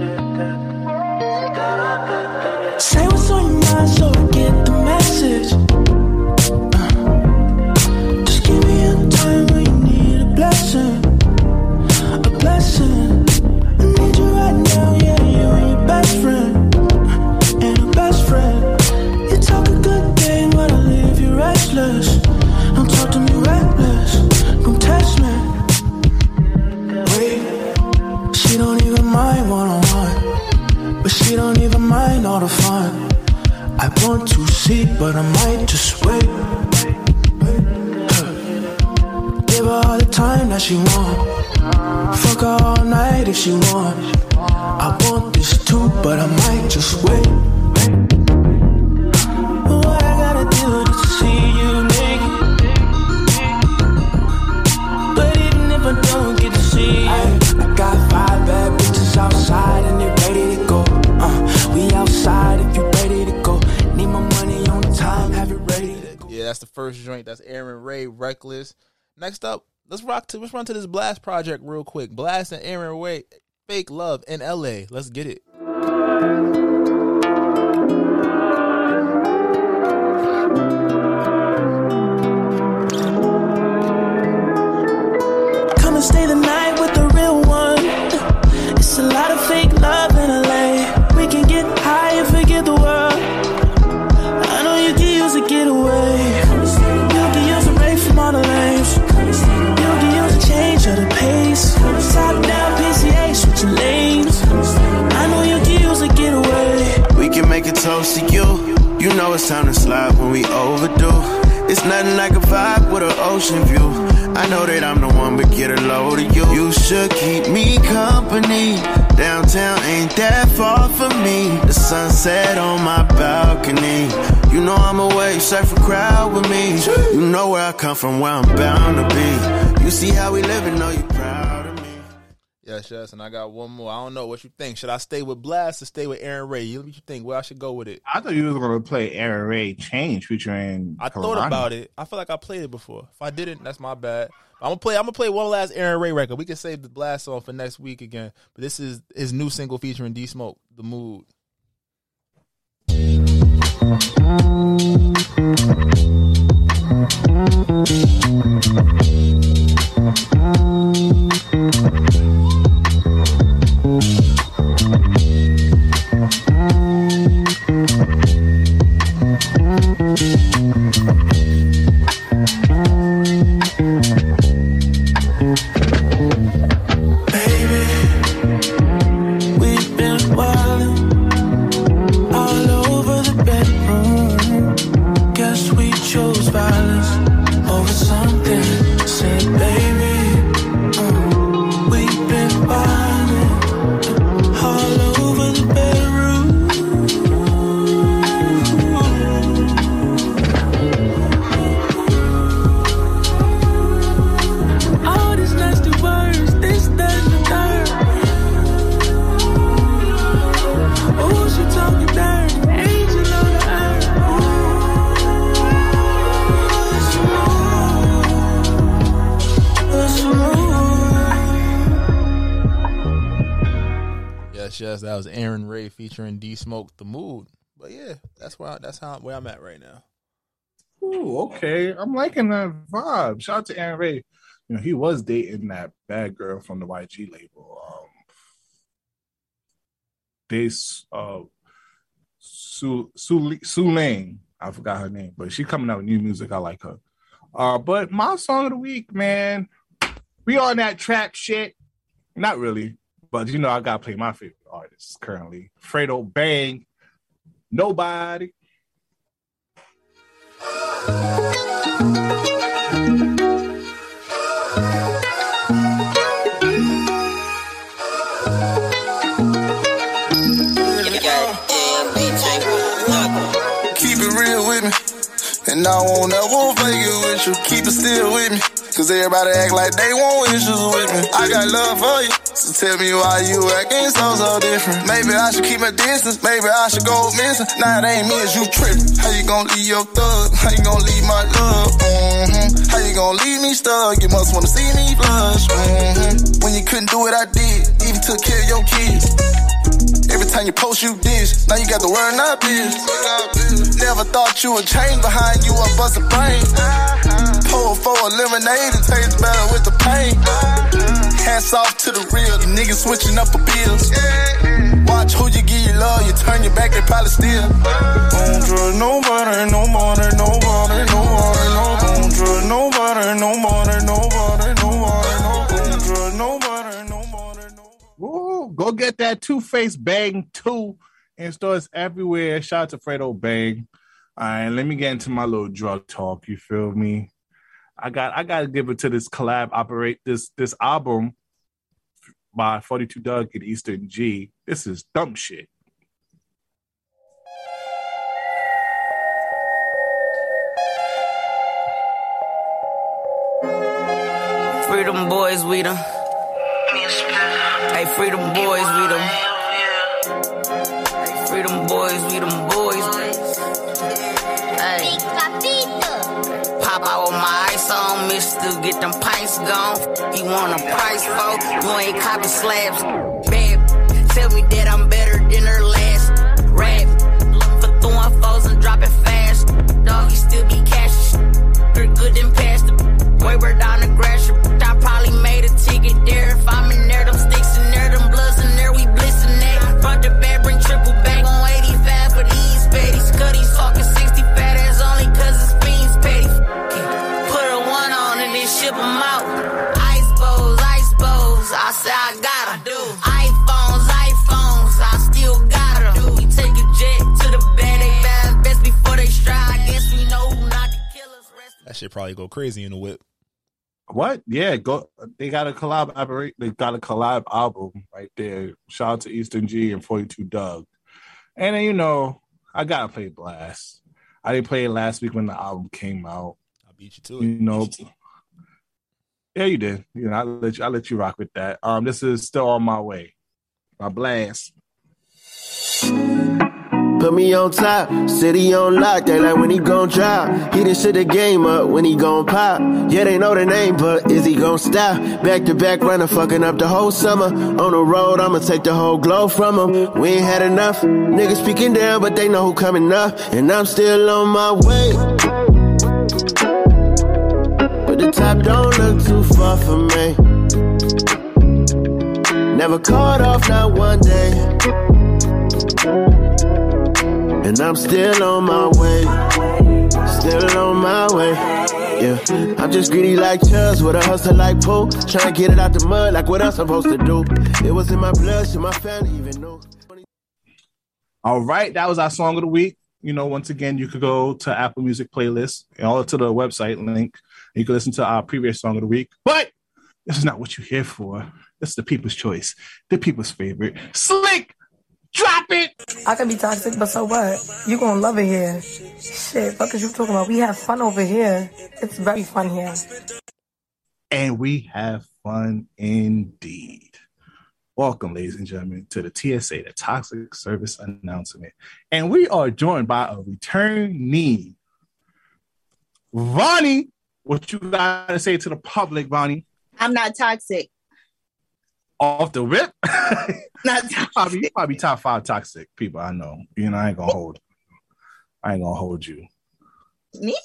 Say what's on your mind so I get the message. Uh, just give me a time when you need a blessing. A blessing. I need you right now, yeah, you and your best friend. She don't even mind all the fun. I want to see, but I might just wait. Give her all the time that she want. Fuck her all night if she want. I want this too, but I might just wait. What I gotta do to see you that's the first joint. That's Aaron Ray, Reckless. Next up, let's rock to let's run to this Blxst project real quick. Blxst and Aaron Ray, Fake Love in LA. Let's get it. It's time to slide when we overdue. It's nothing like a vibe with an ocean view. I know that I'm the one, but get a load of you. You should keep me company. Downtown ain't that far from me. The sunset on my balcony. You know I'm a wave surfer crowd with me. You know where I come from, where I'm bound to be. You see how we live and know you. Yes, yes, and I got one more. I don't know what you think. Should I stay with Blxst or stay with Aaron Ray? You, what you think? Where I should go with it? I thought you was gonna play Aaron Ray Change featuring. I thought about it. I feel like I played it before. If I didn't, that's my bad. I'm gonna play. I'm gonna play one last Aaron Ray record. We can save the Blxst song for next week again. But this is his new single featuring D Smoke, "The Mood." We've That was Aaron Ray featuring D Smoke, "The Mood." But yeah, that's why that's how where I'm at right now. Ooh, okay. I'm liking that vibe. Shout out to Aaron Ray. You know, he was dating that bad girl from the YG label. Um they uh Su Su Su Lane. I forgot her name, but she coming out with new music. I like her. Uh, but my song of the week, man, we on that trap shit. Not really, but you know, I gotta play my favorite artist currently. Fredo Bang. Nobody. Keep it real with me. And I won't ever fake it with you. Keep it still with me. Cause everybody act like they want issues with me. I got love for you. So tell me why you acting so, so different. Maybe I should keep my distance. Maybe I should go missing. Nah, it ain't me, it's you tripping. How you gonna leave your thug? How you gonna leave my love? Mm-hmm. How you gonna leave me stuck? You must wanna see me flush. Mm-hmm. When you couldn't do what I did, even took care of your kids. Every time you post, you dish. Now you got the word not biz. Never thought you would change behind you, I bust a brain. Pull for a lemonade, it tastes better with the pain. Hats off to the real, you niggas switching up the bills. Watch who you give your love, you turn your back, they probably still. Don't trust nobody, nobody, nobody, nobody, no. Don't trust nobody, nobody, nobody, Go get that Two Face Bang 2 in stores everywhere. Shout out to Fredo Bang. All right, let me get into my little drug talk. You feel me? I got I gotta give it to this collab operate this this album by 42 Dugg and EST Gee. This is dumb shit. Freedom boys, we them. Hey, freedom boys, we them. Hey, freedom boys, we them boys. Hey, pop out with my ice on, mister, get them pints gone. You want a price for? You ain't copy slabs. Babe, tell me that I'm better than her last rap. For throwing foes and dropping fast. Dog, you still be cash. You're good and past the way shit probably go crazy in the whip. What? Yeah, go. They got a collab. They got a collab album right there. Shout out to EST Gee and Forty Two Dugg. And then you know, I gotta play Blxst. I didn't play it last week when the album came out. I beat you to it. You know, yeah, you did. You know, I let you. I let you rock with that. Um, this is still on my way. My Blxst. Put me on top, city on lock. They like when he gon' drop. He done shit the game up when he gon' pop. Yeah, they know the name, but is he gon' stop? Back to back runner, fucking up the whole summer. On the road, I'ma take the whole glow from him. We ain't had enough. Niggas speaking down, but they know who coming up. And I'm still on my way. But the top don't look too far for me. Never caught off, not one day. And I'm still on my way. Still on my way. Yeah, I'm just greedy like Chubbs with a hustle like Poe. Trying to get it out the mud like what I'm supposed to do. It was in my blood, shit my family even knew. All right, that was our song of the week. You know, once again, you could go to Apple Music playlist and all to the website link. You can listen to our previous song of the week. But this is not what you're here for. This is the people's choice, the people's favorite. Slick, drop it. I can be toxic, but so what? You gonna love it here. Shit, fuck is you talking about? We have fun over here. It's very fun here. And we have fun indeed. Welcome, ladies and gentlemen, to the TSA, the Toxic Service Announcement. And we are joined by a returnee. Vonnie, what you got to say to the public, Vonnie? I'm not toxic. Off the whip? Not probably, you toxic. probably top five toxic people I know. You know, I ain't gonna hold. I ain't gonna hold you. Me?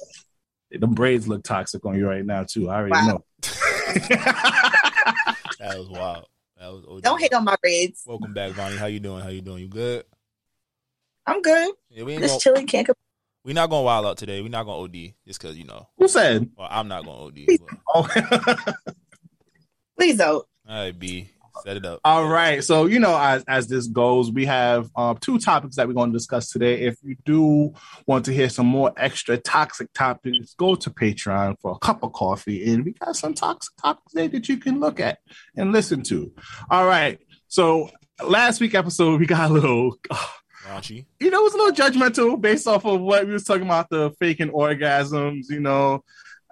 Them braids look toxic on you right now too. I already Wow. know. That was wild. That was OD. Don't hate on my braids. Welcome back, Vonnie. How you doing? How you doing? You good? I'm good. Yeah, we ain't Just gonna, chilling. Can't complain. we not gonna wild out today. We're not gonna OD just cause you know. Who said? Well, I'm not gonna OD. But, Oh. Please don't. all right, B, set it up. All right. So, you know, as, as this goes, we have uh, two topics that we're going to discuss today. If you do want to hear some more extra toxic topics, go to Patreon for a cup of coffee. And we got some toxic topics there that you can look at and listen to. All right. So, last week episode, we got a little, Raunchy. you know, it was a little judgmental based off of what we was talking about the faking orgasms. You know,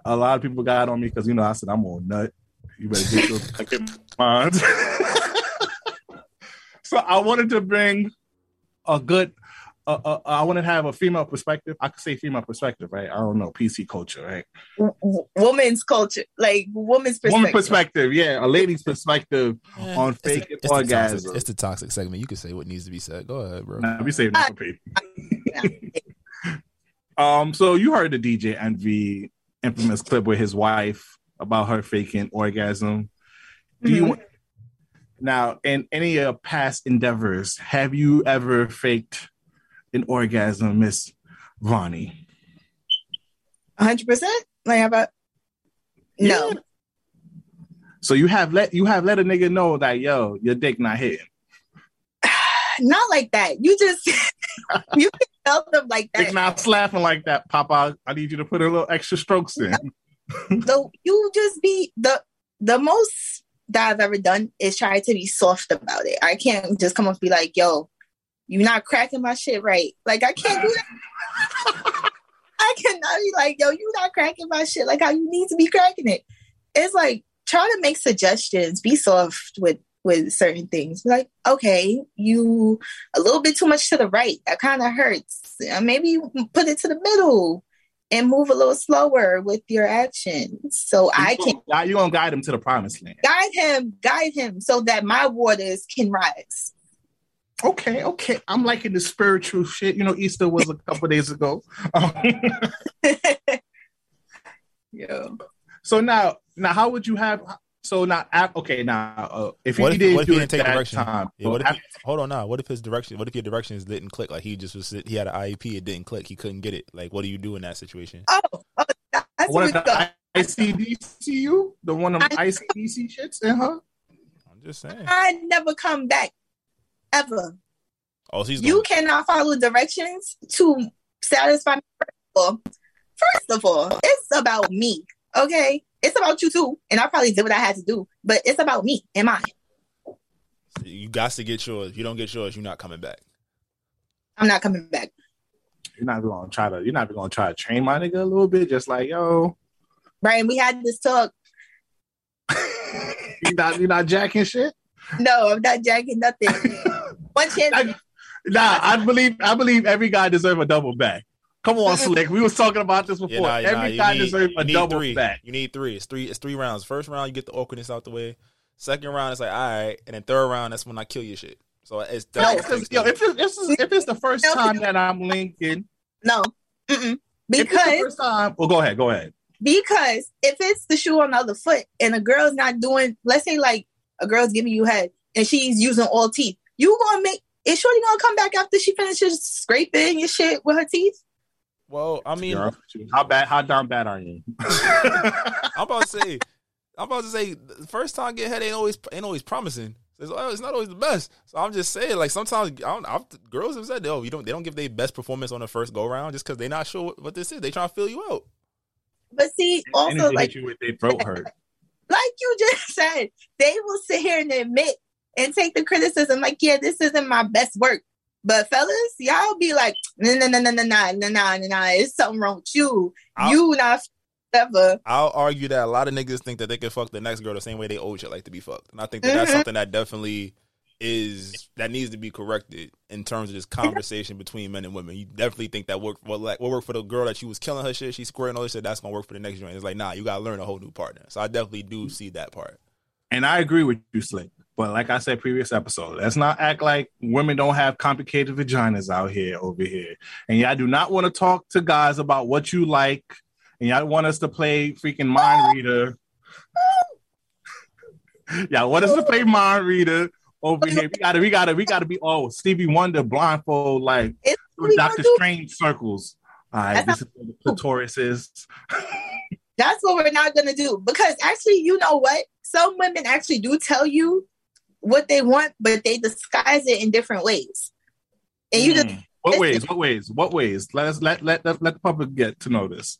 a lot of people got on me because, you know, I said, I'm on nut. You better get your fucking so I wanted to bring a good. Uh, uh, I want to have a female perspective. I could say female perspective, right? I don't know PC culture, right? W- w- woman's culture, like woman's perspective. Woman perspective, yeah, a lady's perspective Eh, on it's the- fake it's the toxic- orgasm. It's the toxic segment. You can say what needs to be said. Go ahead, bro. Nah, we saving that for people. Um, so you heard the DJ Envy infamous clip with his wife about her faking orgasm. Do you mm-hmm. now in any of your past endeavors have you ever faked an orgasm, Miss Vonnie? 100%? Like, how about? No. So you have let you have let a nigga know that yo, your dick not hitting. Not like that. You just, you can tell them like Dick that. not slapping like that, Papa. I need you to put a little extra strokes in. So you just be, the the most that I've ever done is try to be soft about it. I can't just come up and be like, yo, you're not cracking my shit right. Like, I can't do that. I cannot be like, yo, you're not cracking my shit like how you need to be cracking it. It's like try to make suggestions, be soft with with certain things. Like, okay, you a little bit too much to the right. That kind of hurts. Maybe put it to the middle and move a little slower with your actions. So I can you gonna guide him to the promised land. guide him, guide him so that my waters can rise. Okay, okay. I'm liking the spiritual shit. You know, Easter was a couple days ago. Um, Yeah. so now, now, how would you have? So now, ap- okay, now, uh, if What he if, didn't what if do he didn't take that direction? time, Yeah, what if ap- he, hold on now. What if his direction? What if your directions didn't click? Like he just was. He had an IEP. It didn't click. He couldn't get it. Like what do you do in that situation? Oh, oh that's what what if the ICDCU, the one of the I- ICDC shits in her? I'm just saying. I never come back ever. Oh, so he's You going, cannot follow directions to satisfy me. First of all, First of all, it's about me. Okay, it's about you too, and I probably did what I had to do, but it's about me and mine. You got to get yours. If you don't get yours, you're not coming back. I'm not coming back. You're not gonna try to. You're not gonna try to train my nigga a little bit, just like yo. Brian, we had this talk. you not you not jacking shit. No, I'm not jacking nothing. One chance. I, nah, I believe I believe every guy deserves a double back. Come on, Slick. We was talking about this before. Yeah, nah, every nah, guy need, deserves a need double three. back. You need three. It's three. It's three rounds. First round, you get the awkwardness out the way. Second round, it's like all right, and then third round, that's when I kill your shit. So it's No, because, yo, if, it, this is, if it's the first time that I'm linking, No, Mm-mm. if it's the because first time, well, go ahead, go ahead. because if it's the shoe on the other foot and a girl's not doing, let's say like a girl's giving you head and she's using all teeth, you gonna make is Shorty gonna come back after she finishes scraping your shit with her teeth? Well. I mean, how bad? How down bad are you? I'm about to say, I'm about to say, the first time get head ain't always ain't always promising. It's, oh, it's not always the best. So I'm just saying, like sometimes I don't, I've, girls have said, "Oh, you don't." They don't give their best performance on the first go round just because they're not sure what, what this is. They trying to fill you out. But see, also like hit you with their throat hurt. like you just said, they will sit here and admit and take the criticism, like, yeah, this isn't my best work. But fellas, y'all be like, no, no, no, no, no, no, no, no, no, no, it's something wrong with you. I'll- you not ever. I'll argue that a lot of niggas think that they can fuck the next girl the same way they old shit like to be fucked, and I think that that's Mhm. something that definitely is that needs to be corrected in terms of this conversation between men and women. You definitely think that work what like what worked for the girl that she was killing her shit, she's squaring all this shit. That's gonna work for the next joint. It's like nah, you gotta learn a whole new partner. So I definitely do see that part. And I agree with you, Slick. But like I said previous episode, let's not act like women don't have complicated vaginas out here over here. And y'all do not want to talk to guys about what you like. And y'all want us to play freaking mind reader. y'all want us to play mind reader over here. We gotta, we gotta, we gotta be oh Stevie Wonder blindfold like Doctor Strange circles. All right, That's this is where the clitoris is. That's what we're not gonna do. Because actually, you know what? Some women actually do tell you what they want, but they disguise it in different ways. And you just Mm. What ways? What ways? What ways? Let us let let let, let the public get to know this.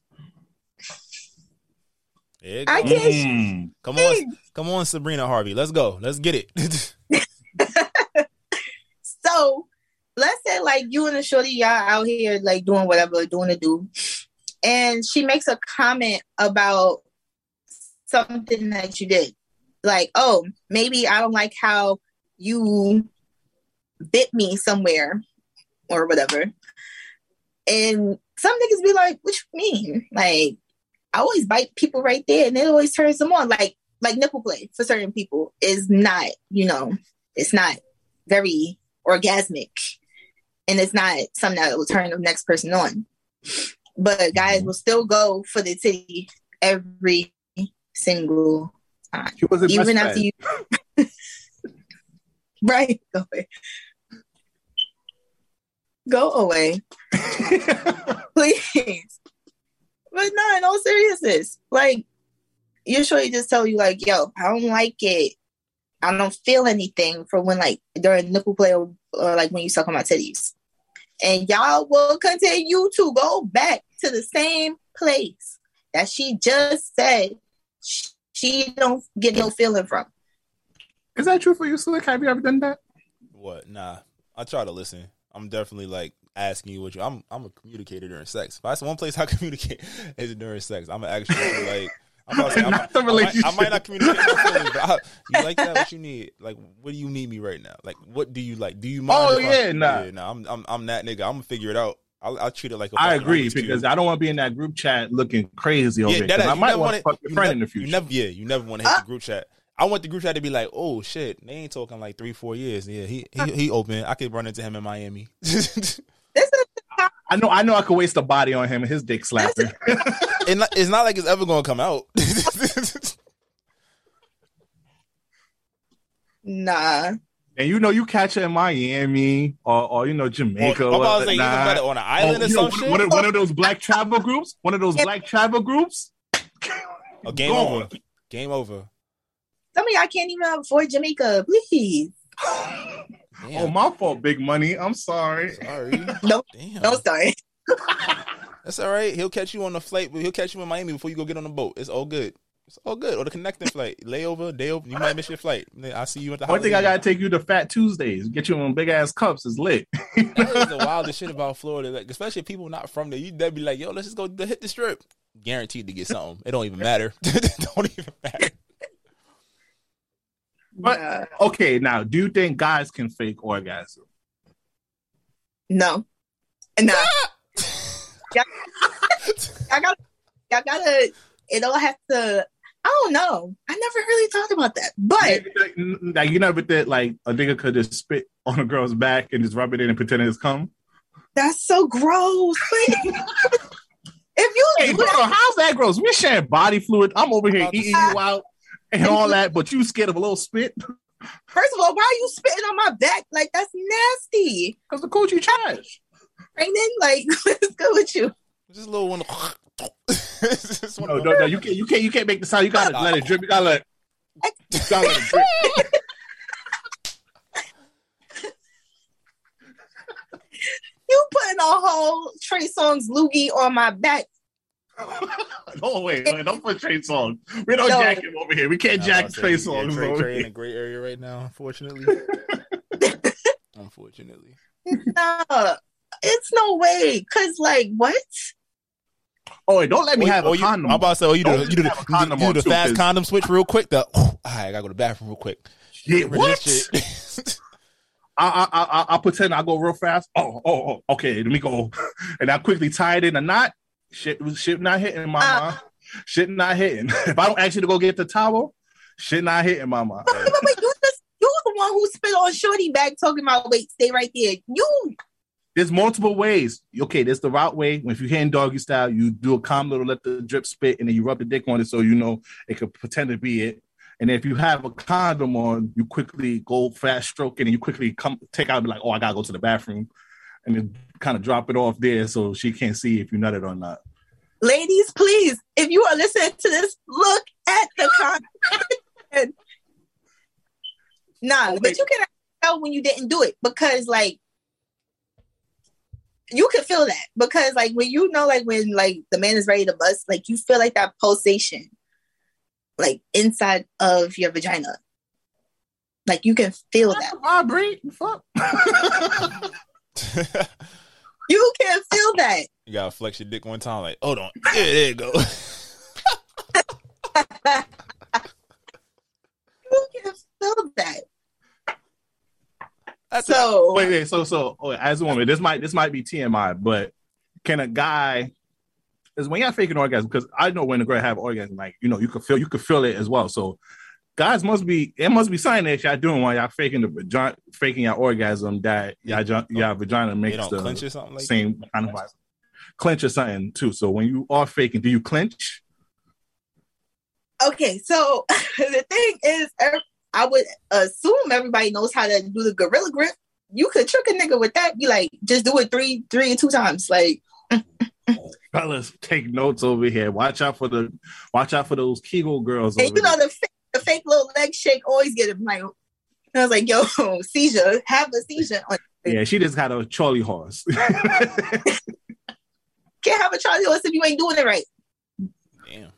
I go. can't Mm. come on, come on, Sabrina Harvey, let's go, let's get it. So let's say like you and the shorty y'all out here like doing whatever, doing to do, and she makes a comment about something that you did. Like, oh, maybe I don't like how you bit me somewhere or whatever. And some niggas be like, what you mean? Like, I always bite people right there and it always turns them on. Like like nipple play for certain people is not, you know, it's not very orgasmic and it's not something that will turn the next person on but guys mm-hmm. will still go for the titty every single time She was even after you right go away. Go away. Please. But no in all seriousness like you're sure you just tell you like yo i don't like it. I don't feel anything for when like during nipple play or, or like when you suck on my titties. And y'all will continue to go back to the same place that she just said she don't get no feeling from. Is that true for you, Slick? Have you ever done that? What? Nah. I try to listen. I'm definitely like asking you what you. I'm I'm a communicator during sex. If that's one place I communicate is during sex. I'm actually like. I'm about to say, I'm, Not the I, might, I might not communicate my feelings, but I, you like that? What you need? Like, what do you need me right now? Like, what do you like? Do you mind? Oh, if I- yeah, nah. yeah, nah. I'm I'm I'm that nigga. I'm gonna figure it out. I'll, I'll treat it like. A I agree because Cube. I don't want to be in that group chat looking crazy over yeah, here. that, 'cause I might want want to fuck your you friend nev- in the future. You never, yeah, you never want to hit the group chat. I want the group chat to be like, oh shit, they ain't talking like three, four years. Yeah, he he, he open. I could run into him in Miami. I know. I know. I could waste a body on him and his dick slapping. and it's not like it's ever gonna come out. nah. And you know, you catch it in Miami or, or you know Jamaica. I'm or about to say even whatnot. better on an island Oh, or you know, one, shit. one of, one of those black travel groups. One of those black travel groups. Oh, game Gone. over. Game over. Some of y'all can't even afford Jamaica, please. Damn. Oh, my fault. Big money. I'm sorry. Sorry. No, Damn. no, sorry. That's all right. He'll catch you on the flight. But he'll catch you in Miami before you go get on the boat. It's all good. It's all good. Or the connecting flight, layover, day over. You might miss your flight. I see you at the. One thing I gotta take you to Fat Tuesdays. Get you on big ass cups. It's lit. That is the wildest shit about Florida. Like, especially if people not from there, you would be like, "Yo, let's just go hit the strip." Guaranteed to get something. It don't even matter. don't even matter. But Nah. okay, now do you think guys can fake orgasm? No. Nah. Y'all- I got y'all gotta it all has to I don't know. I never really thought about that. But Like you never did like a nigga could just spit on a girl's back and just rub it in and pretend it's cum. that's so gross. If you Hey, do bro, that, how's that gross? We're sharing body fluid. I'm over here About to eating you out and all that, but you scared of a little spit first of all, why are you spitting on my back? Like that's nasty. because the coochie trash. Pregnant? Like let's go with you. Just a little one. It's No, no, no, you can't, you can't, you can't make the sound. You gotta let it drip. You gotta let, you gotta let it drip. You putting a whole Trey Songz loogie on my back. Oh wait, wait, don't put Trey Songz. We don't No. jack him over here. We can't I jack was Trey about yeah, Songz Trey, over Trey in a great area right now, unfortunately. unfortunately. Nah, it's no way. Cause like what? Oh don't let me Or- have or a you, condom. I'm about to say, oh, you do, Don't the- you do the, condom you do the too, fast 'cause- condom switch real quick. The, all right, I gotta go to the bathroom real quick. Shit, what? shit? I, I, I, I pretend I go real fast. Oh, oh, oh, okay. Let me go, and I quickly tie it in a knot. Shit, was shit not hitting, mama. shit not hitting. If I don't ask you to go get the towel, shit not hitting, mama. But, but, but you just you the one who spit on Shorty back talking about wait, stay right there. You There's multiple ways. Okay, there's the route way. If you're hitting doggy style, you do a calm little, let the drip spit, and then you rub the dick on it so you know it could pretend to be it. And if you have a condom on, you quickly go fast stroke and you quickly come take out be like, oh, I gotta go to the bathroom, and then kind of drop it off there so she can't see if you nutted or not. ladies, please, if you are listening to this, look at the condom. nah, but you can tell when you didn't do it because like you can feel that because like when you know like when like the man is ready to bust, like you feel like that pulsation like inside of your vagina. Like you can feel that. Vibrate, fuck. You can feel that. you gotta flex your dick one time, like, hold on. Yeah, there you go. You can feel that. That's So wait, wait. So, so oh, as a woman, this might this might be TMI, but can a guy? Is when you're faking orgasm because I know when a girl have orgasm, like you know, you could feel you could feel it as well. So, guys must be it must be something that y'all doing while y'all faking the vagina, faking your orgasm that y'all jo- y'all vagina they makes don't the clench or something like same kind of vibe. Clench or something too. So when you are faking, do you clench? okay, so the thing is, ev- I would assume everybody knows how to do the gorilla grip. You could trick a nigga with that. Be like, just do it three, three and two times. Like, Fellas, take notes over here. Watch out for the watch out for those Kegel girls. and over you know there. the fake, the fake little leg shake always get him like. I was like, yo, seizure, have a seizure. Yeah, she just got a Charlie horse. can't have a Charlie horse if you ain't doing it right. Damn.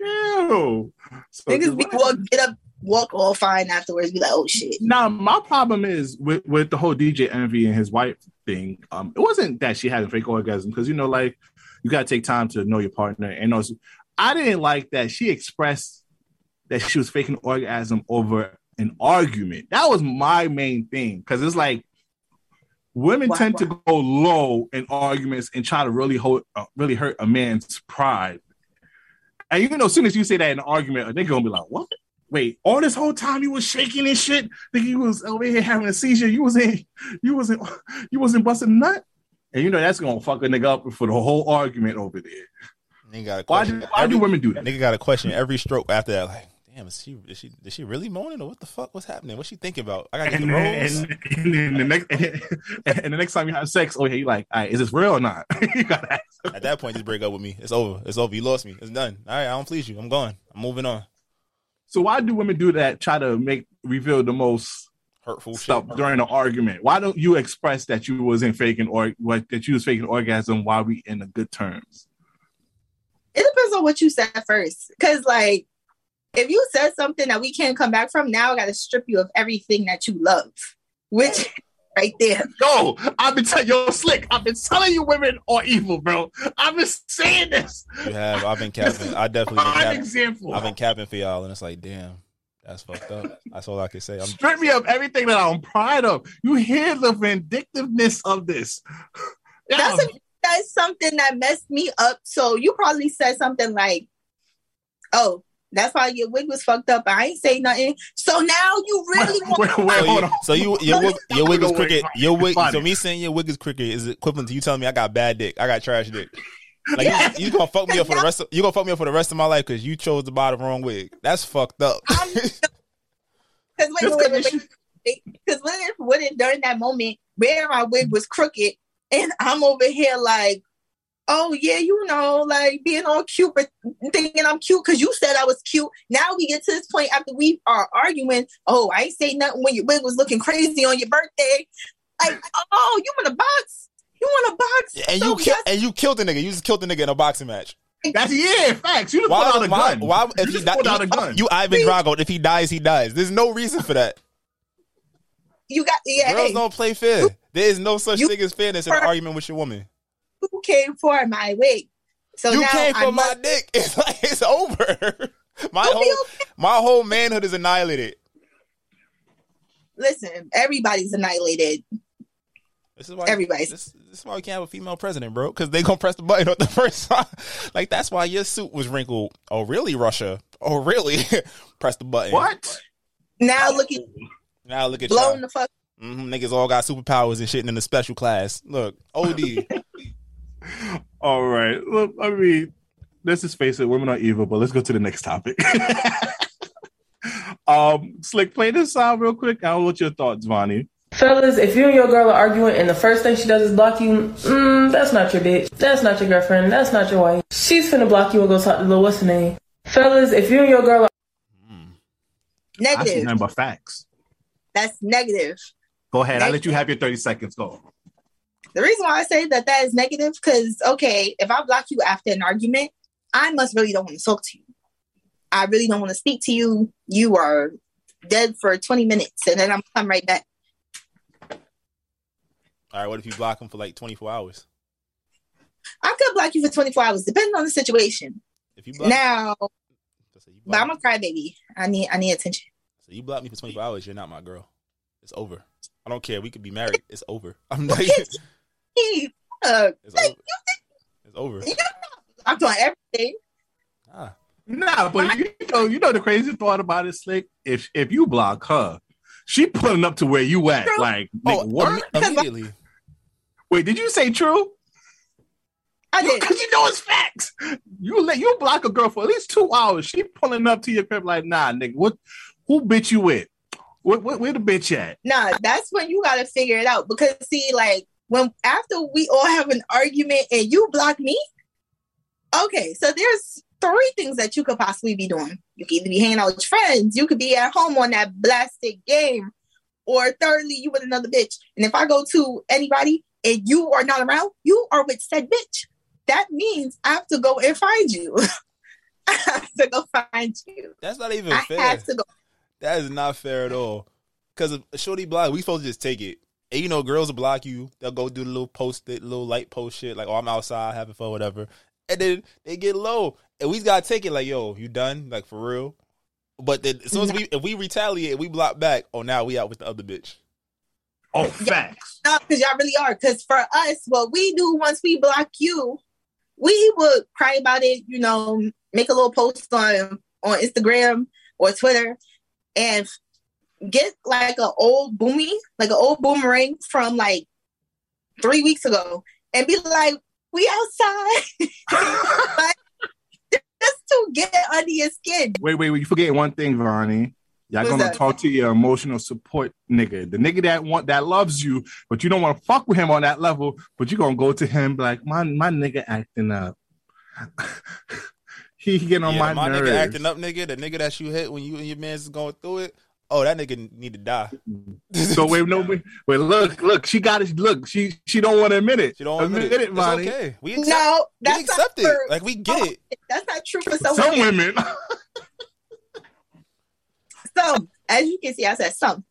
Ew. So Niggas be what- walk, get up, walk all fine afterwards. Be like, oh shit. Now, my problem is with, with the whole DJ Envy and his wife thing. Um, it wasn't that she had a fake orgasm because you know, like you gotta take time to know your partner. And also, I didn't like that she expressed that she was faking orgasm over an argument. That was my main thing because it's like women Why- tend to go low in arguments and try to really hold, uh, really hurt a man's pride. And you know, as soon as you say that in an argument, they're gonna be like, "What? Wait, all this whole time you was shaking and shit, thinking you was over here having a seizure. You wasn't, you wasn't, you wasn't busting nut." And you know that's gonna fuck a nigga up for the whole argument over there. Nigga got a Why do question. why every, do women do that? nigga got a question every stroke after that. Like, damn, is she is she is she really moaning or what the fuck? What's happening? What's she thinking about? I gotta get And, the rolls. and, and then the next, and, the next time you have sex, oh yeah, you like, all right, is this real or not? you gotta ask. At that point, just break up with me. It's over. It's over. You lost me. It's done. All right, I don't please you. I'm gone. I'm moving on. So why do women do that? Try to make reveal the most Hurtful stuff shit. during an argument. Why don't you express that you wasn't faking or what that you was faking orgasm while we in the good terms? It depends on what you said first. Cause like if you said something that we can't come back from, now I gotta strip you of everything that you love. Which right there. Yo, I've been telling yo slick. I've been telling you women are evil, bro. I've been saying this. You have. I've been capping. I definitely been Prime capping. example. I've been capping for y'all, and it's like, damn, that's fucked up. That's all I can say. I'm Strip me of everything that I'm proud of. You hear the vindictiveness of this. That's a, that's something that messed me up. So you probably said something like, "Oh, that's why your wig was fucked up. I ain't say nothing." So now you really want? so you, so you your wig, your wig is Wait, wait, crooked. Your wig. So me saying your wig is crooked is equivalent to you telling me I got bad dick. I got trash dick. Like you, you gonna fuck me up for the rest of you gonna fuck me up for the rest of my life because you chose to buy the wrong wig. That's fucked up. Because wait, wait, wait, wait, wait. Because what if, what if during that moment where my wig was crooked and I'm over here like, oh yeah, you know, like being all cute, but thinking I'm cute because you said I was cute. Now we get to this point after we are arguing. Oh, I ain't say nothing when your wig was looking crazy on your birthday. Like, oh, you want a box? You want a box? and So you kill, yes, and you killed the nigga. You just killed the nigga in a boxing match. That's yeah, facts. You just Why? pulled out a why, gun. why if you he just di- pulled out a gun. you Ivan Drago. If he dies, he dies. There's no reason for that. you got yeah. Girls hey, don't play fair. There is no such you- thing as fairness in an argument with your woman. You came for my wig. So you now came for I my must- dick. It's like it's over. My Don't be whole my whole manhood is annihilated. listen. Everybody's annihilated. This is why Everybody's- This, this is why we can't have a female president, bro. Because they gonna press the button on the first time. Like that's why your suit was wrinkled. Oh really, Russia? Oh really? press the button. what? Now look at Now look at blowing y'all. the fuck. hmm niggas all got superpowers and shit in the special class. Look, OD. All right. Look, I mean, let's just face it, women are evil, but let's go to the next topic. um, Slick, play this out real quick. I don't know what your thoughts, Vonnie. Fellas, if you and your girl are arguing and the first thing she does is block you, mm, that's not your bitch. That's not your girlfriend. That's not your wife. She's finna block you and go talk to the what's her name. Fellas, if you and your girl are I see Negative. nothing but facts. That's negative. Go ahead. I'll let you have your 30 seconds. Go. The reason why I say that that is negative because okay, if I block you after an argument, I must really don't want to talk to you. I really don't want to speak to you. You are dead for 20 minutes and then I'm come right back. all right, what if you block him for like 24 hours? I could block you for 24 hours, depending on the situation. If you block, Now, so you but I'm a crybaby. I need I need attention. so you block me for 24 hours, you're not my girl. It's over. I don't care. We could be married. It's over. I'm like, it's Hey, uh, over. It's over. I'm doing everything. Ah. Nah, but you know, you know the crazy part about it, Slick. If if you block her, she pulling up to where you at. Like, Oh, what? imme- immediately. Wait, did you say true? I did. Because you know it's facts. You let you block a girl for at least two hours. She pulling up to your crib like, nah, nigga, what? Who bitch you with? Where, where, where the bitch at? Nah, that's when you gotta figure it out. Because see, like when after we all have an argument and you block me, okay, so there's three things that you could possibly be doing. You could either be hanging out with friends, you could be at home on that blasted game, or thirdly, you with another bitch. And if I go to anybody and you are not around, you are with said bitch. That means I have to go and find you. I have to go find you. That's not even I fair. have to go. That is not fair at all. Because a shorty block, we supposed to just take it. And you know, girls will block you. They'll go do the little post it, little light post shit, like, oh, I'm outside having fun, whatever. And then they get low. And we gotta take it like, yo, you done? Like for real? But then as soon as we if we retaliate, we block back, oh now we out with the other bitch. Oh, facts. No, because y'all really are. Because for us, what we do once we block you, we would cry about it. You know, make a little post on on Instagram or Twitter, and get like an old boomy, like an old boomerang from like three weeks ago, and be like, "We outside," Like, just to get under your skin. Wait, wait, wait. You forgetting one thing, Vonnie. Y'all What's gonna that? talk to your emotional support nigga, the nigga that want that loves you, but you don't want to fuck with him on that level. But you gonna go to him like, my my nigga acting up. he, he getting on yeah, my, my nerves. nigga acting up, nigga. The nigga that you hit when you and your man's going through it. Oh, that nigga need to die. So wait, no, wait, wait, look, look, she got it. Look, she she don't want to admit it. She don't admit, admit it. it, It's okay. We accept, No, we that's accept not it. for- Like we get it. That's not true for some, Some women. women. Some, as you can see, I said some.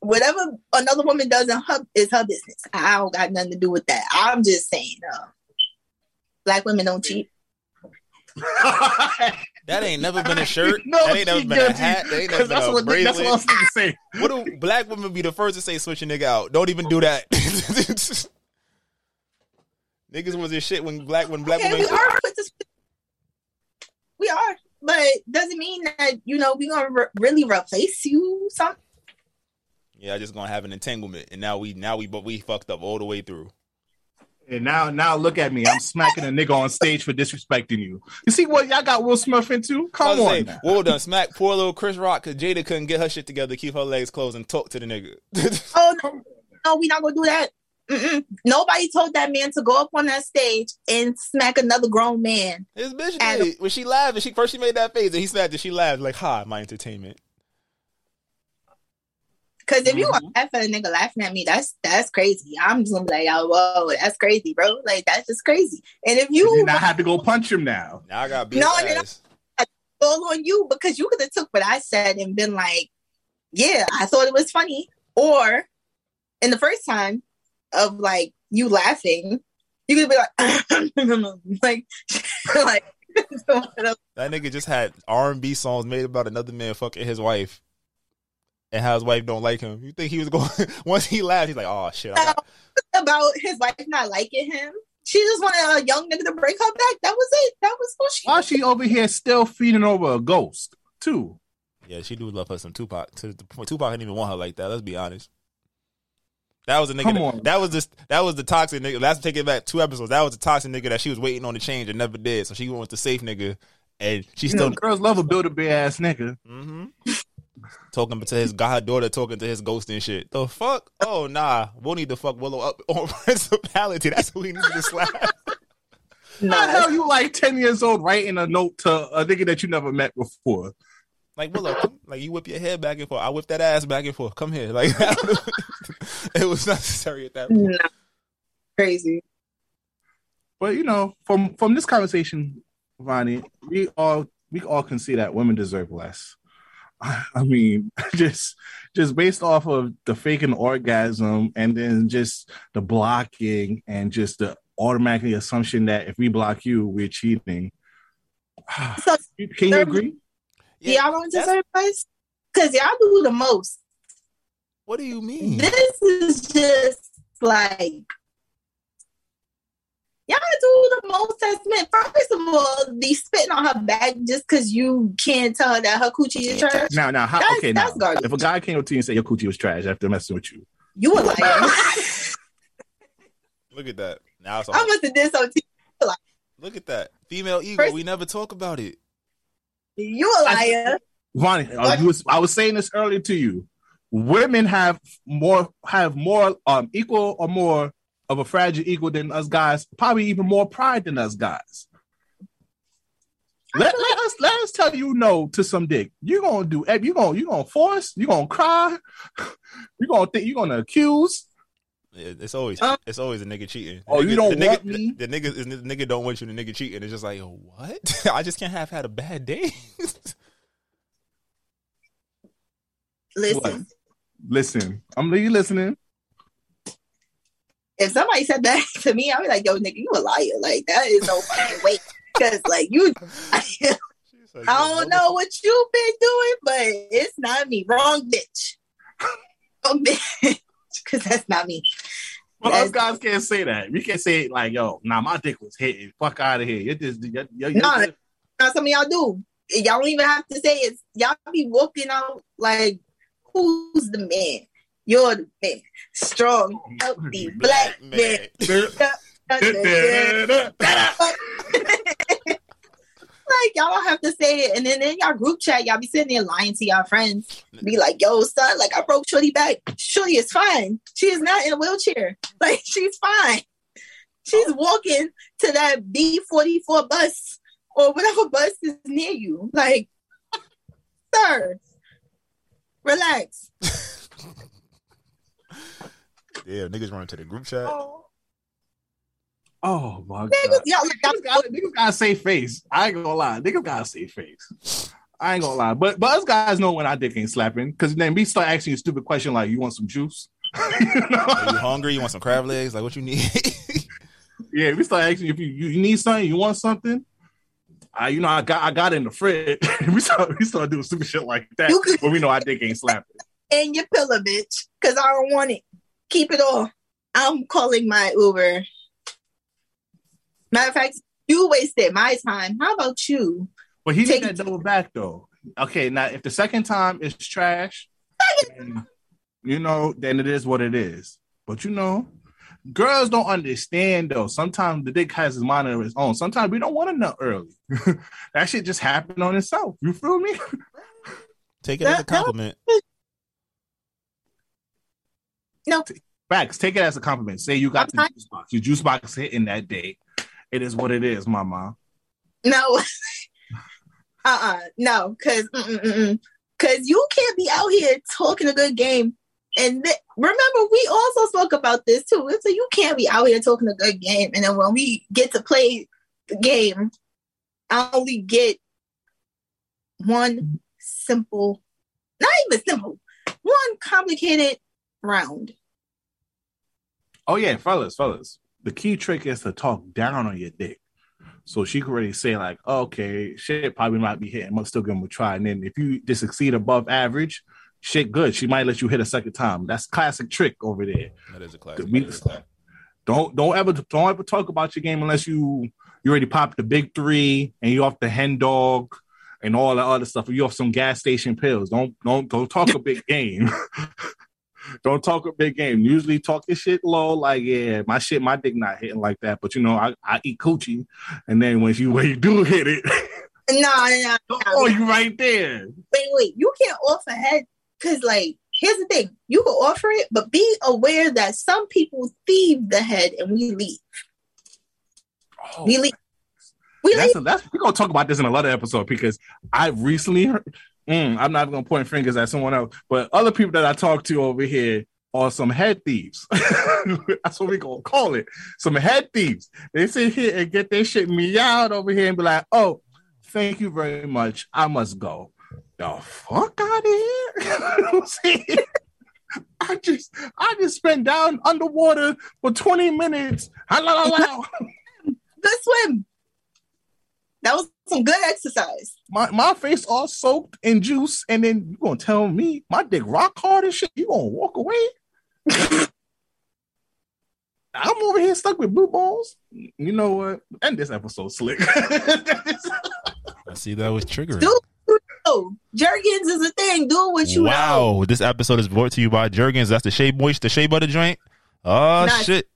Whatever another woman does in her is her business. I don't got nothing to do with that. I'm just saying, uh, black women don't cheat. That ain't never been a shirt. No, that ain't never been a hat. That ain't never been that's a what that's what I was thinking. Say. What do black women be the first to say switch a nigga out? Don't even do that. Niggas was this shit when black when black Okay, we are quick to we are, but doesn't mean that you know we gonna re- really replace you. Some Yeah, I just gonna have an entanglement, and now we now we but we fucked up all the way through. And now, now look at me. I'm smacking a nigga on stage for disrespecting you. You see what y'all got Will Smith into? I Come was on. saying, now. well done, smack poor little Chris Rock because Jada couldn't get her shit together, keep her legs closed, and talk to the nigga. oh no, no, we not gonna do that. Mm-mm. Nobody told that man to go up on that stage and smack another grown man. His bitch And- did. When she laughed, and she first she made that face, and he smacked, and she laughed like, "Ha, my entertainment." Cause if you Mm-hmm. want laugh at a nigga laughing at me, that's that's crazy. I'm just gonna be like, oh, whoa, that's crazy, bro. Like that's just crazy. And if you You now have to go punch him now. Now I got beat No, his no, no. ass. all on you because you could have took what I said and been like, yeah, I thought it was funny. Or in the first time of like you laughing, you could be like, like, like, That nigga just had R and B songs made about another man fucking his wife, and how his wife don't like him. You think he was going? once he laughed, he's like, "Oh shit!" Got, about his wife not liking him. She just wanted a young nigga to break her back. That was it. That was what she. Why she over here still feeding over a ghost too? yeah, she do love her some Tupac. To the point, Tupac didn't even want her like that. Let's be honest. That was a nigga. That, that was the that was the toxic nigga. Let's take it back two episodes. That was the toxic nigga that she was waiting on to change and never did. So she went with the safe nigga, and she You still know, girls love a build a bear ass nigga. hmm talking to his god daughter, talking to his ghost and shit. The fuck? Oh nah, we'll need to fuck Willow up on principality. That's who we need to slap. How the hell you like ten years old writing a note to a nigga that you never met before? Like Willow, come- like you whip your head back and forth. I whip that ass back and forth. Come here, like it was necessary at that point. Nah. Crazy. But you know, from from this conversation, Vonnie, we all we all can see that women deserve less. I mean, just just based off of the faking orgasm and then just the blocking and just the automatically assumption that if we block you, we're cheating. So Can you agree? y'all don't that's- deserve us because y'all do the most. What do you mean? This is just like y'all do the most testament. First of all, be spitting on her back just because you can't tell her that her coochie is trash. Now, now, how, That's- okay, now, that's garbage. if a guy came up to you and said your coochie was trash after messing with you, You a liar. Look at that. Now it's a I must have did something. To you. look at that female ego. First- we never talk about it. You a liar. Vonnie, I was, I was saying this earlier to you. Women have more have more um equal or more of a fragile ego than us guys, probably even more pride than us guys. Let, let us let us tell you no to some dick. You're gonna do you gonna you gonna force, you're gonna cry, you're gonna think you're gonna accuse. It- It's always Uh, it's always a nigga cheating. Oh, The you don't the nigga, want me? The, the nigga the nigga don't want you. The nigga cheating. It's just like what? I just can't have had a bad day. Listen, What? Listen, I'm you listening. If somebody said that to me, I'd be like, yo, nigga, you a liar. Like, that is no fucking way. Because, like, you, I don't know what you've been doing, but it's not me. Wrong bitch. Wrong bitch. Because that's not me. But us guys can't say that. We can't say it like, yo, nah, my dick was hitting. Fuck out of here. You're just you're, you're, you're No, just- some of y'all do. Y'all don't even have to say it. Y'all be walking out like, who's the man? You're the man. Strong, healthy, black man. like y'all don't have to say it, and then in y'all group chat, y'all be sitting there lying to y'all friends. Be like, "Yo, son, like I broke Shorty back. Shorty is fine. She is not in a wheelchair. Like she's fine. She's walking to that B forty four bus or whatever bus is near you. Like, sir, Relax. Yeah, niggas running to the group chat. Oh, oh my god. Niggas, yo, like, Niggas got, niggas got a safe face. I ain't gonna lie. Niggas got a safe face. I ain't gonna lie. But but us guys know when our dick ain't slapping. Cause then we start asking you a stupid question like you want some juice? you know? Are you hungry? You want some crab legs? Like what you need? Yeah, we start asking you if you, you, you need something, you want something. I you know I got I got in the fridge. we start we start doing stupid shit like that but we know our dick ain't slapping. In your pillow, bitch, because I don't want it. Keep it all. I'm calling my Uber. Matter of fact, you wasted my time. How about you? Well, he Take- did that double back though. Okay, now if the second time is trash, then, you know, then it is what it is. But you know, girls don't understand though. Sometimes the dick has his mind of his own. Sometimes we don't want to nut early. that shit just happened on itself. You feel me? Take it as a compliment. that- compliment. No, Facts. Take it as a compliment. Say you got I'm the not- juice box. Your juice box hitting that day. It is what it is, mama. no, uh, uh no, because because you can't be out here talking a good game. And th- remember, we also spoke about this too. So you can't be out here talking a good game, and then when we get to play the game, I only get one simple, not even simple, one complicated round. Oh yeah, fellas, fellas. The key trick is to talk down on your dick. So she could already say, like, okay, shit probably might be hitting, but still give him a try. And then if you just succeed above average, shit good. She might let you hit a second time. That's classic trick over there. That is a classic. We- Don't don't ever don't ever talk about your game unless you you already popped the big three and you off the hen dog and all that other stuff. You off some gas station pills. Don't don't don't talk a big game. Don't talk a big game. Usually talk your shit low, like yeah, my shit, my dick not hitting like that. But you know, I, I eat coochie, and then when you when you do hit it, No, no, no. oh, you right there. wait, wait. You can't offer head because, like, here's the thing: you can offer it, but be aware that some people thieve the head and we leave. Oh, We leave. We leave. that's, that's we're gonna talk about this in another episode because I've recently heard. Mm, I'm not gonna point fingers at someone else, but other people that I talk to over here are some head thieves. that's what we gonna call it. Some head thieves. They sit here and get their shit meowed over here and be like, "Oh, thank you very much. I must go." The fuck out of here! I just I just spent down underwater for 20 minutes. Hello, Good swim. That was some good exercise. my, my face all soaked in juice, and then you gonna tell me my dick rock hard and shit? You gonna walk away? I'm over here stuck with blue balls. You know what? End this episode slick. I see that was triggering. Do oh, Jergens is a thing. Do what you know. wow, this episode is brought to you by Jergens. That's the Shea Moist, the Shea Butter joint. Oh Nice. shit,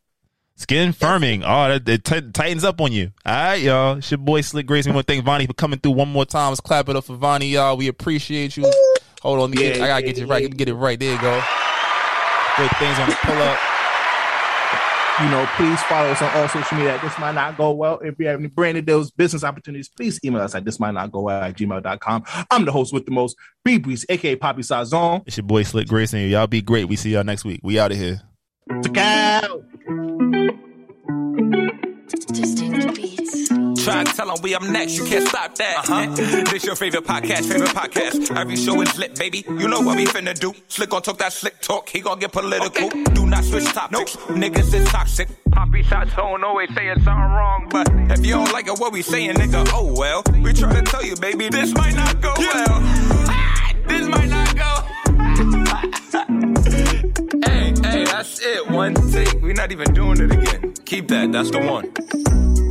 skin firming. Oh, that it t- tightens up on you. All right, y'all. It's your boy Slick Grace. We want to thank Vonnie for coming through one more time. Let's clap it up for Vonnie, y'all. We appreciate you. Hold on, get, Yeah, I gotta get you right. Let me get it right. There you go. Great things on the pull up. you know, please follow us on all social media. This might not go well. If you have any branded deals, business opportunities, please email us at this might not go well at gmail.com. I'm the host with the most, B Breeze, aka Poppy Sazon. It's your boy Slick Grace, and y'all be great. We see y'all next week. We out of here. Ciao. Try and tell them we up next, you can't stop that. Uh-huh. This your favorite podcast, favorite podcast. Every show is lit, baby. You know what we finna do. Slick gon' talk that slick talk, he gon' get political. Do not switch topics, Niggas is toxic. Poppy shots don't always saying something wrong, but if you don't like it, what we saying, nigga, oh well. We try to tell you, baby, this might not go well. Ah, this might not go. that's it. One take. We're not even doing it again. Keep that. That's the one.